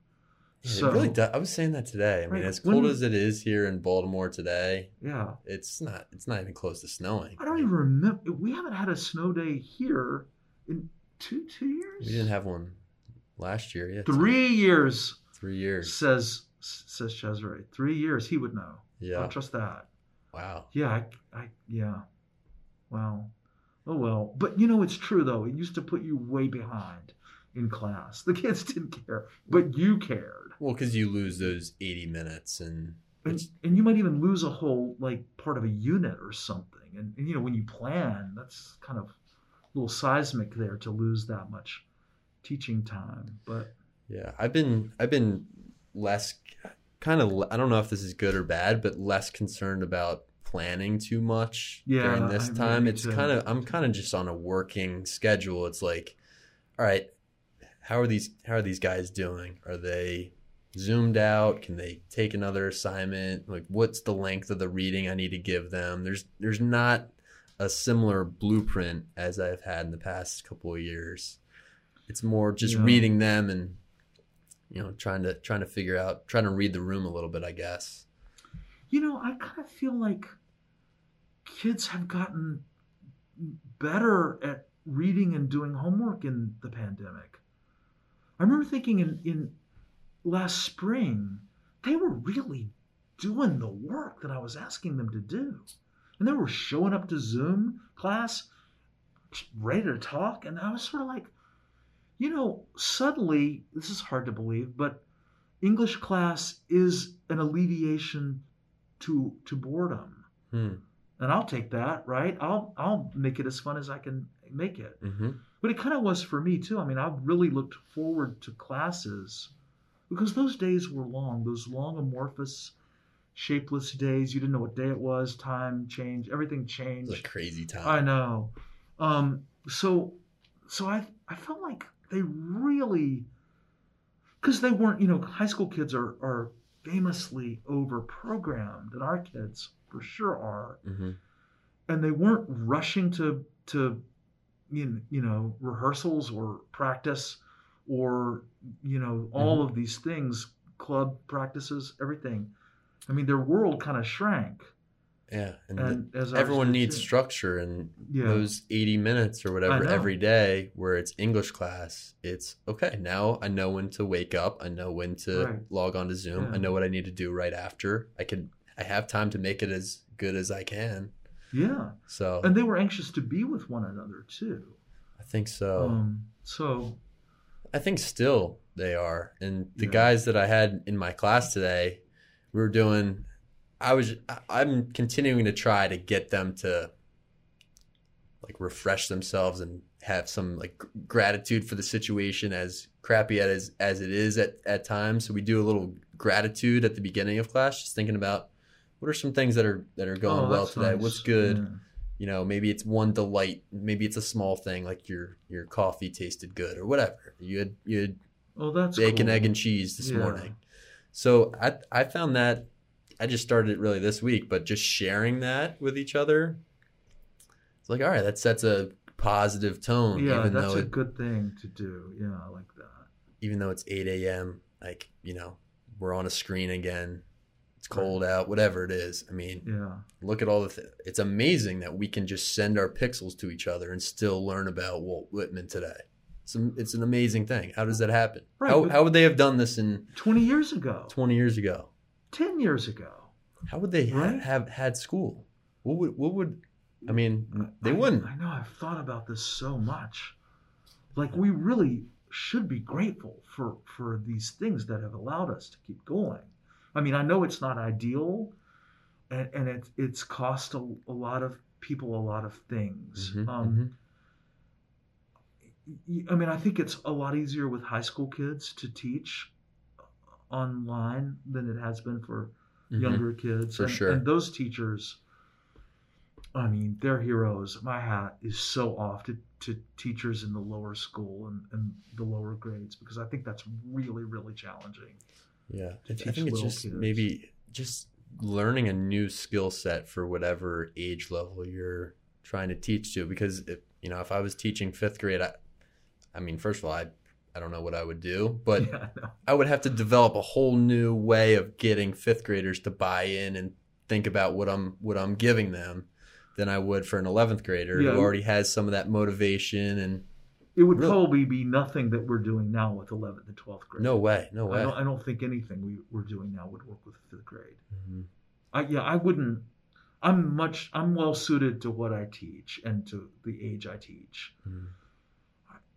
Speaker 1: Yeah,
Speaker 2: so
Speaker 1: it really does. I was saying that today. I mean,
Speaker 2: Right,
Speaker 1: as cold
Speaker 2: when-
Speaker 1: as it is here in Baltimore today,
Speaker 2: yeah,
Speaker 1: it's not. It's not even close to snowing.
Speaker 2: I don't even remember. We haven't had a snow day here in two two years.
Speaker 1: We didn't have one last year. Yeah,
Speaker 2: three years.
Speaker 1: three years.
Speaker 2: Says says Cesare. Three years. He would know.
Speaker 1: Yeah.
Speaker 2: I'll trust that.
Speaker 1: Wow.
Speaker 2: Yeah, I, I yeah. Wow. Oh well. But you know it's true though. It used to put you way behind in class. The kids didn't care, but you cared.
Speaker 1: Well, because you lose those 80 minutes and
Speaker 2: And, and you might even lose a whole like part of a unit or something. And, and you know when you plan, that's kind of a little seismic there to lose that much teaching time. But
Speaker 1: yeah, I've been I've been less kind of I don't know if this is good or bad, but less concerned about planning too much
Speaker 2: Yeah,
Speaker 1: during this
Speaker 2: I-
Speaker 1: time.
Speaker 2: me
Speaker 1: It's
Speaker 2: too.
Speaker 1: kind of I'm kind of just on a working schedule. It's like, all right, how are these how are these guys doing? Are they zoomed out? Can they take another assignment? Like what's the length of the reading I need to give them? There's there's not a similar blueprint as I've had in the past couple of years. It's more just
Speaker 2: Yeah.
Speaker 1: reading them and you know trying to trying to figure out trying to read the room a little bit, I guess.
Speaker 2: you know, I kind of feel like kids have gotten better at reading and doing homework in the pandemic. I remember thinking in, in last spring, they were really doing the work that I was asking them to do. and they were showing up to Zoom class ready to talk. And I was sort of like, you know, suddenly, this is hard to believe, but English class is an alleviation to to boredom.
Speaker 1: Hmm.
Speaker 2: And I'll take that, right? I'll I'll make it as fun as I can make it.
Speaker 1: Mm-hmm.
Speaker 2: But it kind of was for me too. I mean, I really looked forward to classes because those days were long, those long amorphous shapeless days. You didn't know what day it was, time changed, everything
Speaker 1: It was a
Speaker 2: changed.
Speaker 1: crazy time.
Speaker 2: I know. Um, so, so I I felt like they really, because they weren't, you know, high school kids are are famously over programmed, and our kids for sure are,
Speaker 1: Mm-hmm.
Speaker 2: and they weren't rushing to to, you know, you know rehearsals or practice, or you know mm-hmm. all of these things, club practices, everything. I mean, their world kind of shrank,
Speaker 1: Yeah, and,
Speaker 2: and as
Speaker 1: everyone needs
Speaker 2: too.
Speaker 1: structure, and
Speaker 2: Yeah.
Speaker 1: those eighty minutes or whatever every day, where it's English class, it's okay. Now I know when to wake up. I know when to
Speaker 2: Right.
Speaker 1: log on to Zoom. I know what I need to do right after. I can. I have time to make it as good as I can.
Speaker 2: Yeah.
Speaker 1: So
Speaker 2: and they were anxious to be with one another too.
Speaker 1: I think so.
Speaker 2: Um, so
Speaker 1: I think still they are. And the
Speaker 2: Yeah.
Speaker 1: guys that I had in my class today, we were doing. I was. I'm continuing to try to get them to like refresh themselves and have some like gratitude for the situation as crappy as as it is at at times. So we do a little gratitude at the beginning of class, just thinking about what are some things that are that are going
Speaker 2: oh,
Speaker 1: well today.
Speaker 2: nice.
Speaker 1: What's good?
Speaker 2: Yeah.
Speaker 1: you know maybe it's one delight maybe it's a small thing like your your coffee tasted good or whatever you had you had
Speaker 2: Oh, that's
Speaker 1: bacon
Speaker 2: cool.
Speaker 1: egg and cheese this
Speaker 2: Yeah.
Speaker 1: morning so i i found that i just started it really this week but just sharing that with each other it's like all right that sets a positive tone
Speaker 2: Yeah,
Speaker 1: even
Speaker 2: that's a
Speaker 1: it,
Speaker 2: good thing to do. Yeah, I like that.
Speaker 1: even though it's 8 a.m like you know we're on a screen again it's cold out whatever it is. I mean
Speaker 2: Yeah,
Speaker 1: look at all the th- it's amazing that we can just send our pixels to each other and still learn about walt whitman today. It's, am- it's an amazing thing. How does that happen?
Speaker 2: Right,
Speaker 1: how, how would they have done this in
Speaker 2: twenty years ago,
Speaker 1: 20 years ago.
Speaker 2: Ten years ago.
Speaker 1: how would they ha- have had school? What would what would i mean mm, they
Speaker 2: I-
Speaker 1: wouldn't.
Speaker 2: I know. I've thought about this so much. Like we really should be grateful for for these things that have allowed us to keep going. I mean, I know it's not ideal, and and it it's cost a, a lot of people a lot of things.
Speaker 1: Mhm,
Speaker 2: um,
Speaker 1: mhm.
Speaker 2: y- I mean, I think it's a lot easier with high school kids to teach online than it has been for
Speaker 1: Mhm.
Speaker 2: younger kids.
Speaker 1: For
Speaker 2: and,
Speaker 1: sure.
Speaker 2: And those teachers, I mean, they're heroes. My hat is so off to, to teachers in the lower school and, and the lower grades because I think that's really, really challenging.
Speaker 1: Yeah I- think it's just
Speaker 2: kids.
Speaker 1: maybe just learning a new skill set for whatever age level you're trying to teach to because if you know if i was teaching fifth grade i i mean first of all i i don't know what i would do but
Speaker 2: yeah, I
Speaker 1: i would have to develop a whole new way of getting fifth graders to buy in and think about what i'm what i'm giving them than i would for an 11th grader
Speaker 2: Yeah.
Speaker 1: who already has some of that motivation and
Speaker 2: It would
Speaker 1: Really?
Speaker 2: probably be nothing that we're doing now with 11th and 12th grade.
Speaker 1: no way no
Speaker 2: I
Speaker 1: way
Speaker 2: don't, I don't think anything we, we're doing now would work with fifth grade.
Speaker 1: Mhm.
Speaker 2: I, yeah, I wouldn't. I'm much. I'm well suited to what I teach and to the age I teach.
Speaker 1: Mhm.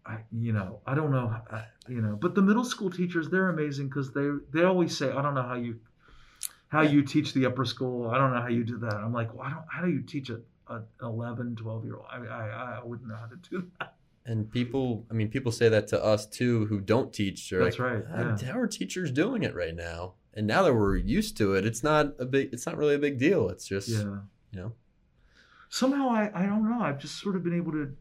Speaker 2: I, you know, I don't know, I, you know, but the middle school teachers, they're amazing because they they always say, I don't know how you how you teach the upper school. I don't know how you do that. I'm like, well, I don't. How do you teach a, a 11, 12 year old? I, I I wouldn't know how to do that.
Speaker 1: And people, I mean, people say that to us too who don't teach.
Speaker 2: That's
Speaker 1: like,
Speaker 2: right,
Speaker 1: "Ah,
Speaker 2: yeah.
Speaker 1: How are teachers doing it right now? And now that we're used to it, it's not a big, it's not really a big deal. It's just,
Speaker 2: Yeah.
Speaker 1: you know,
Speaker 2: somehow I, I don't know i've just sort of been able to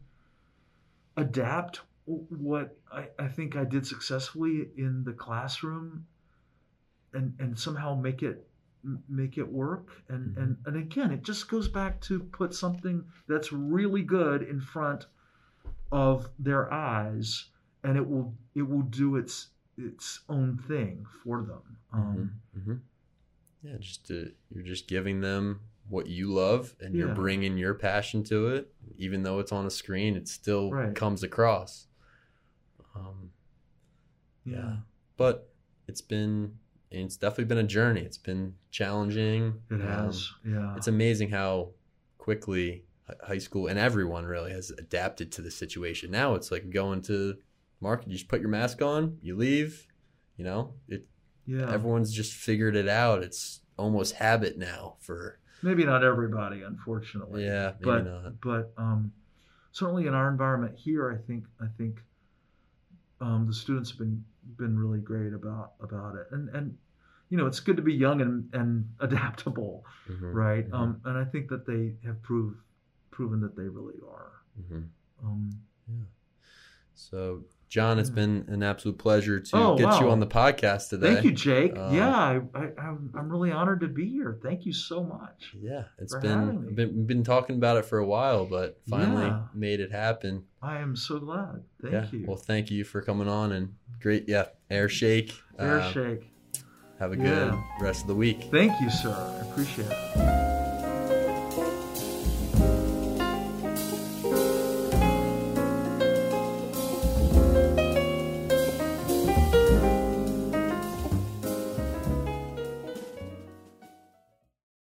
Speaker 2: adapt what I, I think i did successfully in the classroom and and somehow make it make it work and
Speaker 1: Mhm.
Speaker 2: and and again it just goes back to put something that's really good in front of their eyes and it will it will do its its own thing for them um
Speaker 1: hmm yeah, just to, you're just giving them what you love and you're bringing your passion to it. Even though it's on a screen, it still
Speaker 2: Right.
Speaker 1: comes across. Um, yeah. But it's been, it's definitely been a journey. It's been challenging.
Speaker 2: it
Speaker 1: Um,
Speaker 2: has yeah
Speaker 1: it's amazing how quickly high school and everyone really has adapted to the situation. Now it's like going to market. You just put your mask on, you leave. You know, it.
Speaker 2: Yeah.
Speaker 1: Everyone's just figured it out. It's almost habit now for.
Speaker 2: Maybe not everybody, unfortunately.
Speaker 1: Yeah, maybe
Speaker 2: but
Speaker 1: not.
Speaker 2: but um, certainly in our environment here, I think I think um, the students have been been really great about about it, and and you know it's good to be young and and adaptable,
Speaker 1: Mhm,
Speaker 2: right?
Speaker 1: Mhm.
Speaker 2: Um, and I think that they have proved proven that they really are.
Speaker 1: mhm.
Speaker 2: Um,
Speaker 1: So, John, it's been an absolute pleasure to
Speaker 2: Oh,
Speaker 1: get you on the podcast today.
Speaker 2: thank you, Jake.
Speaker 1: Uh,
Speaker 2: yeah, I, I, I'm I'm really honored to be here. Thank you so much.
Speaker 1: Yeah, it's been, been been talking about it for a while, but finally
Speaker 2: Yeah.
Speaker 1: made it happen.
Speaker 2: I am so glad. Thank
Speaker 1: yeah.
Speaker 2: you.
Speaker 1: Well, thank you for coming on and great. Yeah, air shake.
Speaker 2: Air
Speaker 1: Uh,
Speaker 2: shake.
Speaker 1: Have a good
Speaker 2: Yeah.
Speaker 1: rest of the week.
Speaker 2: Thank you, sir. I appreciate it.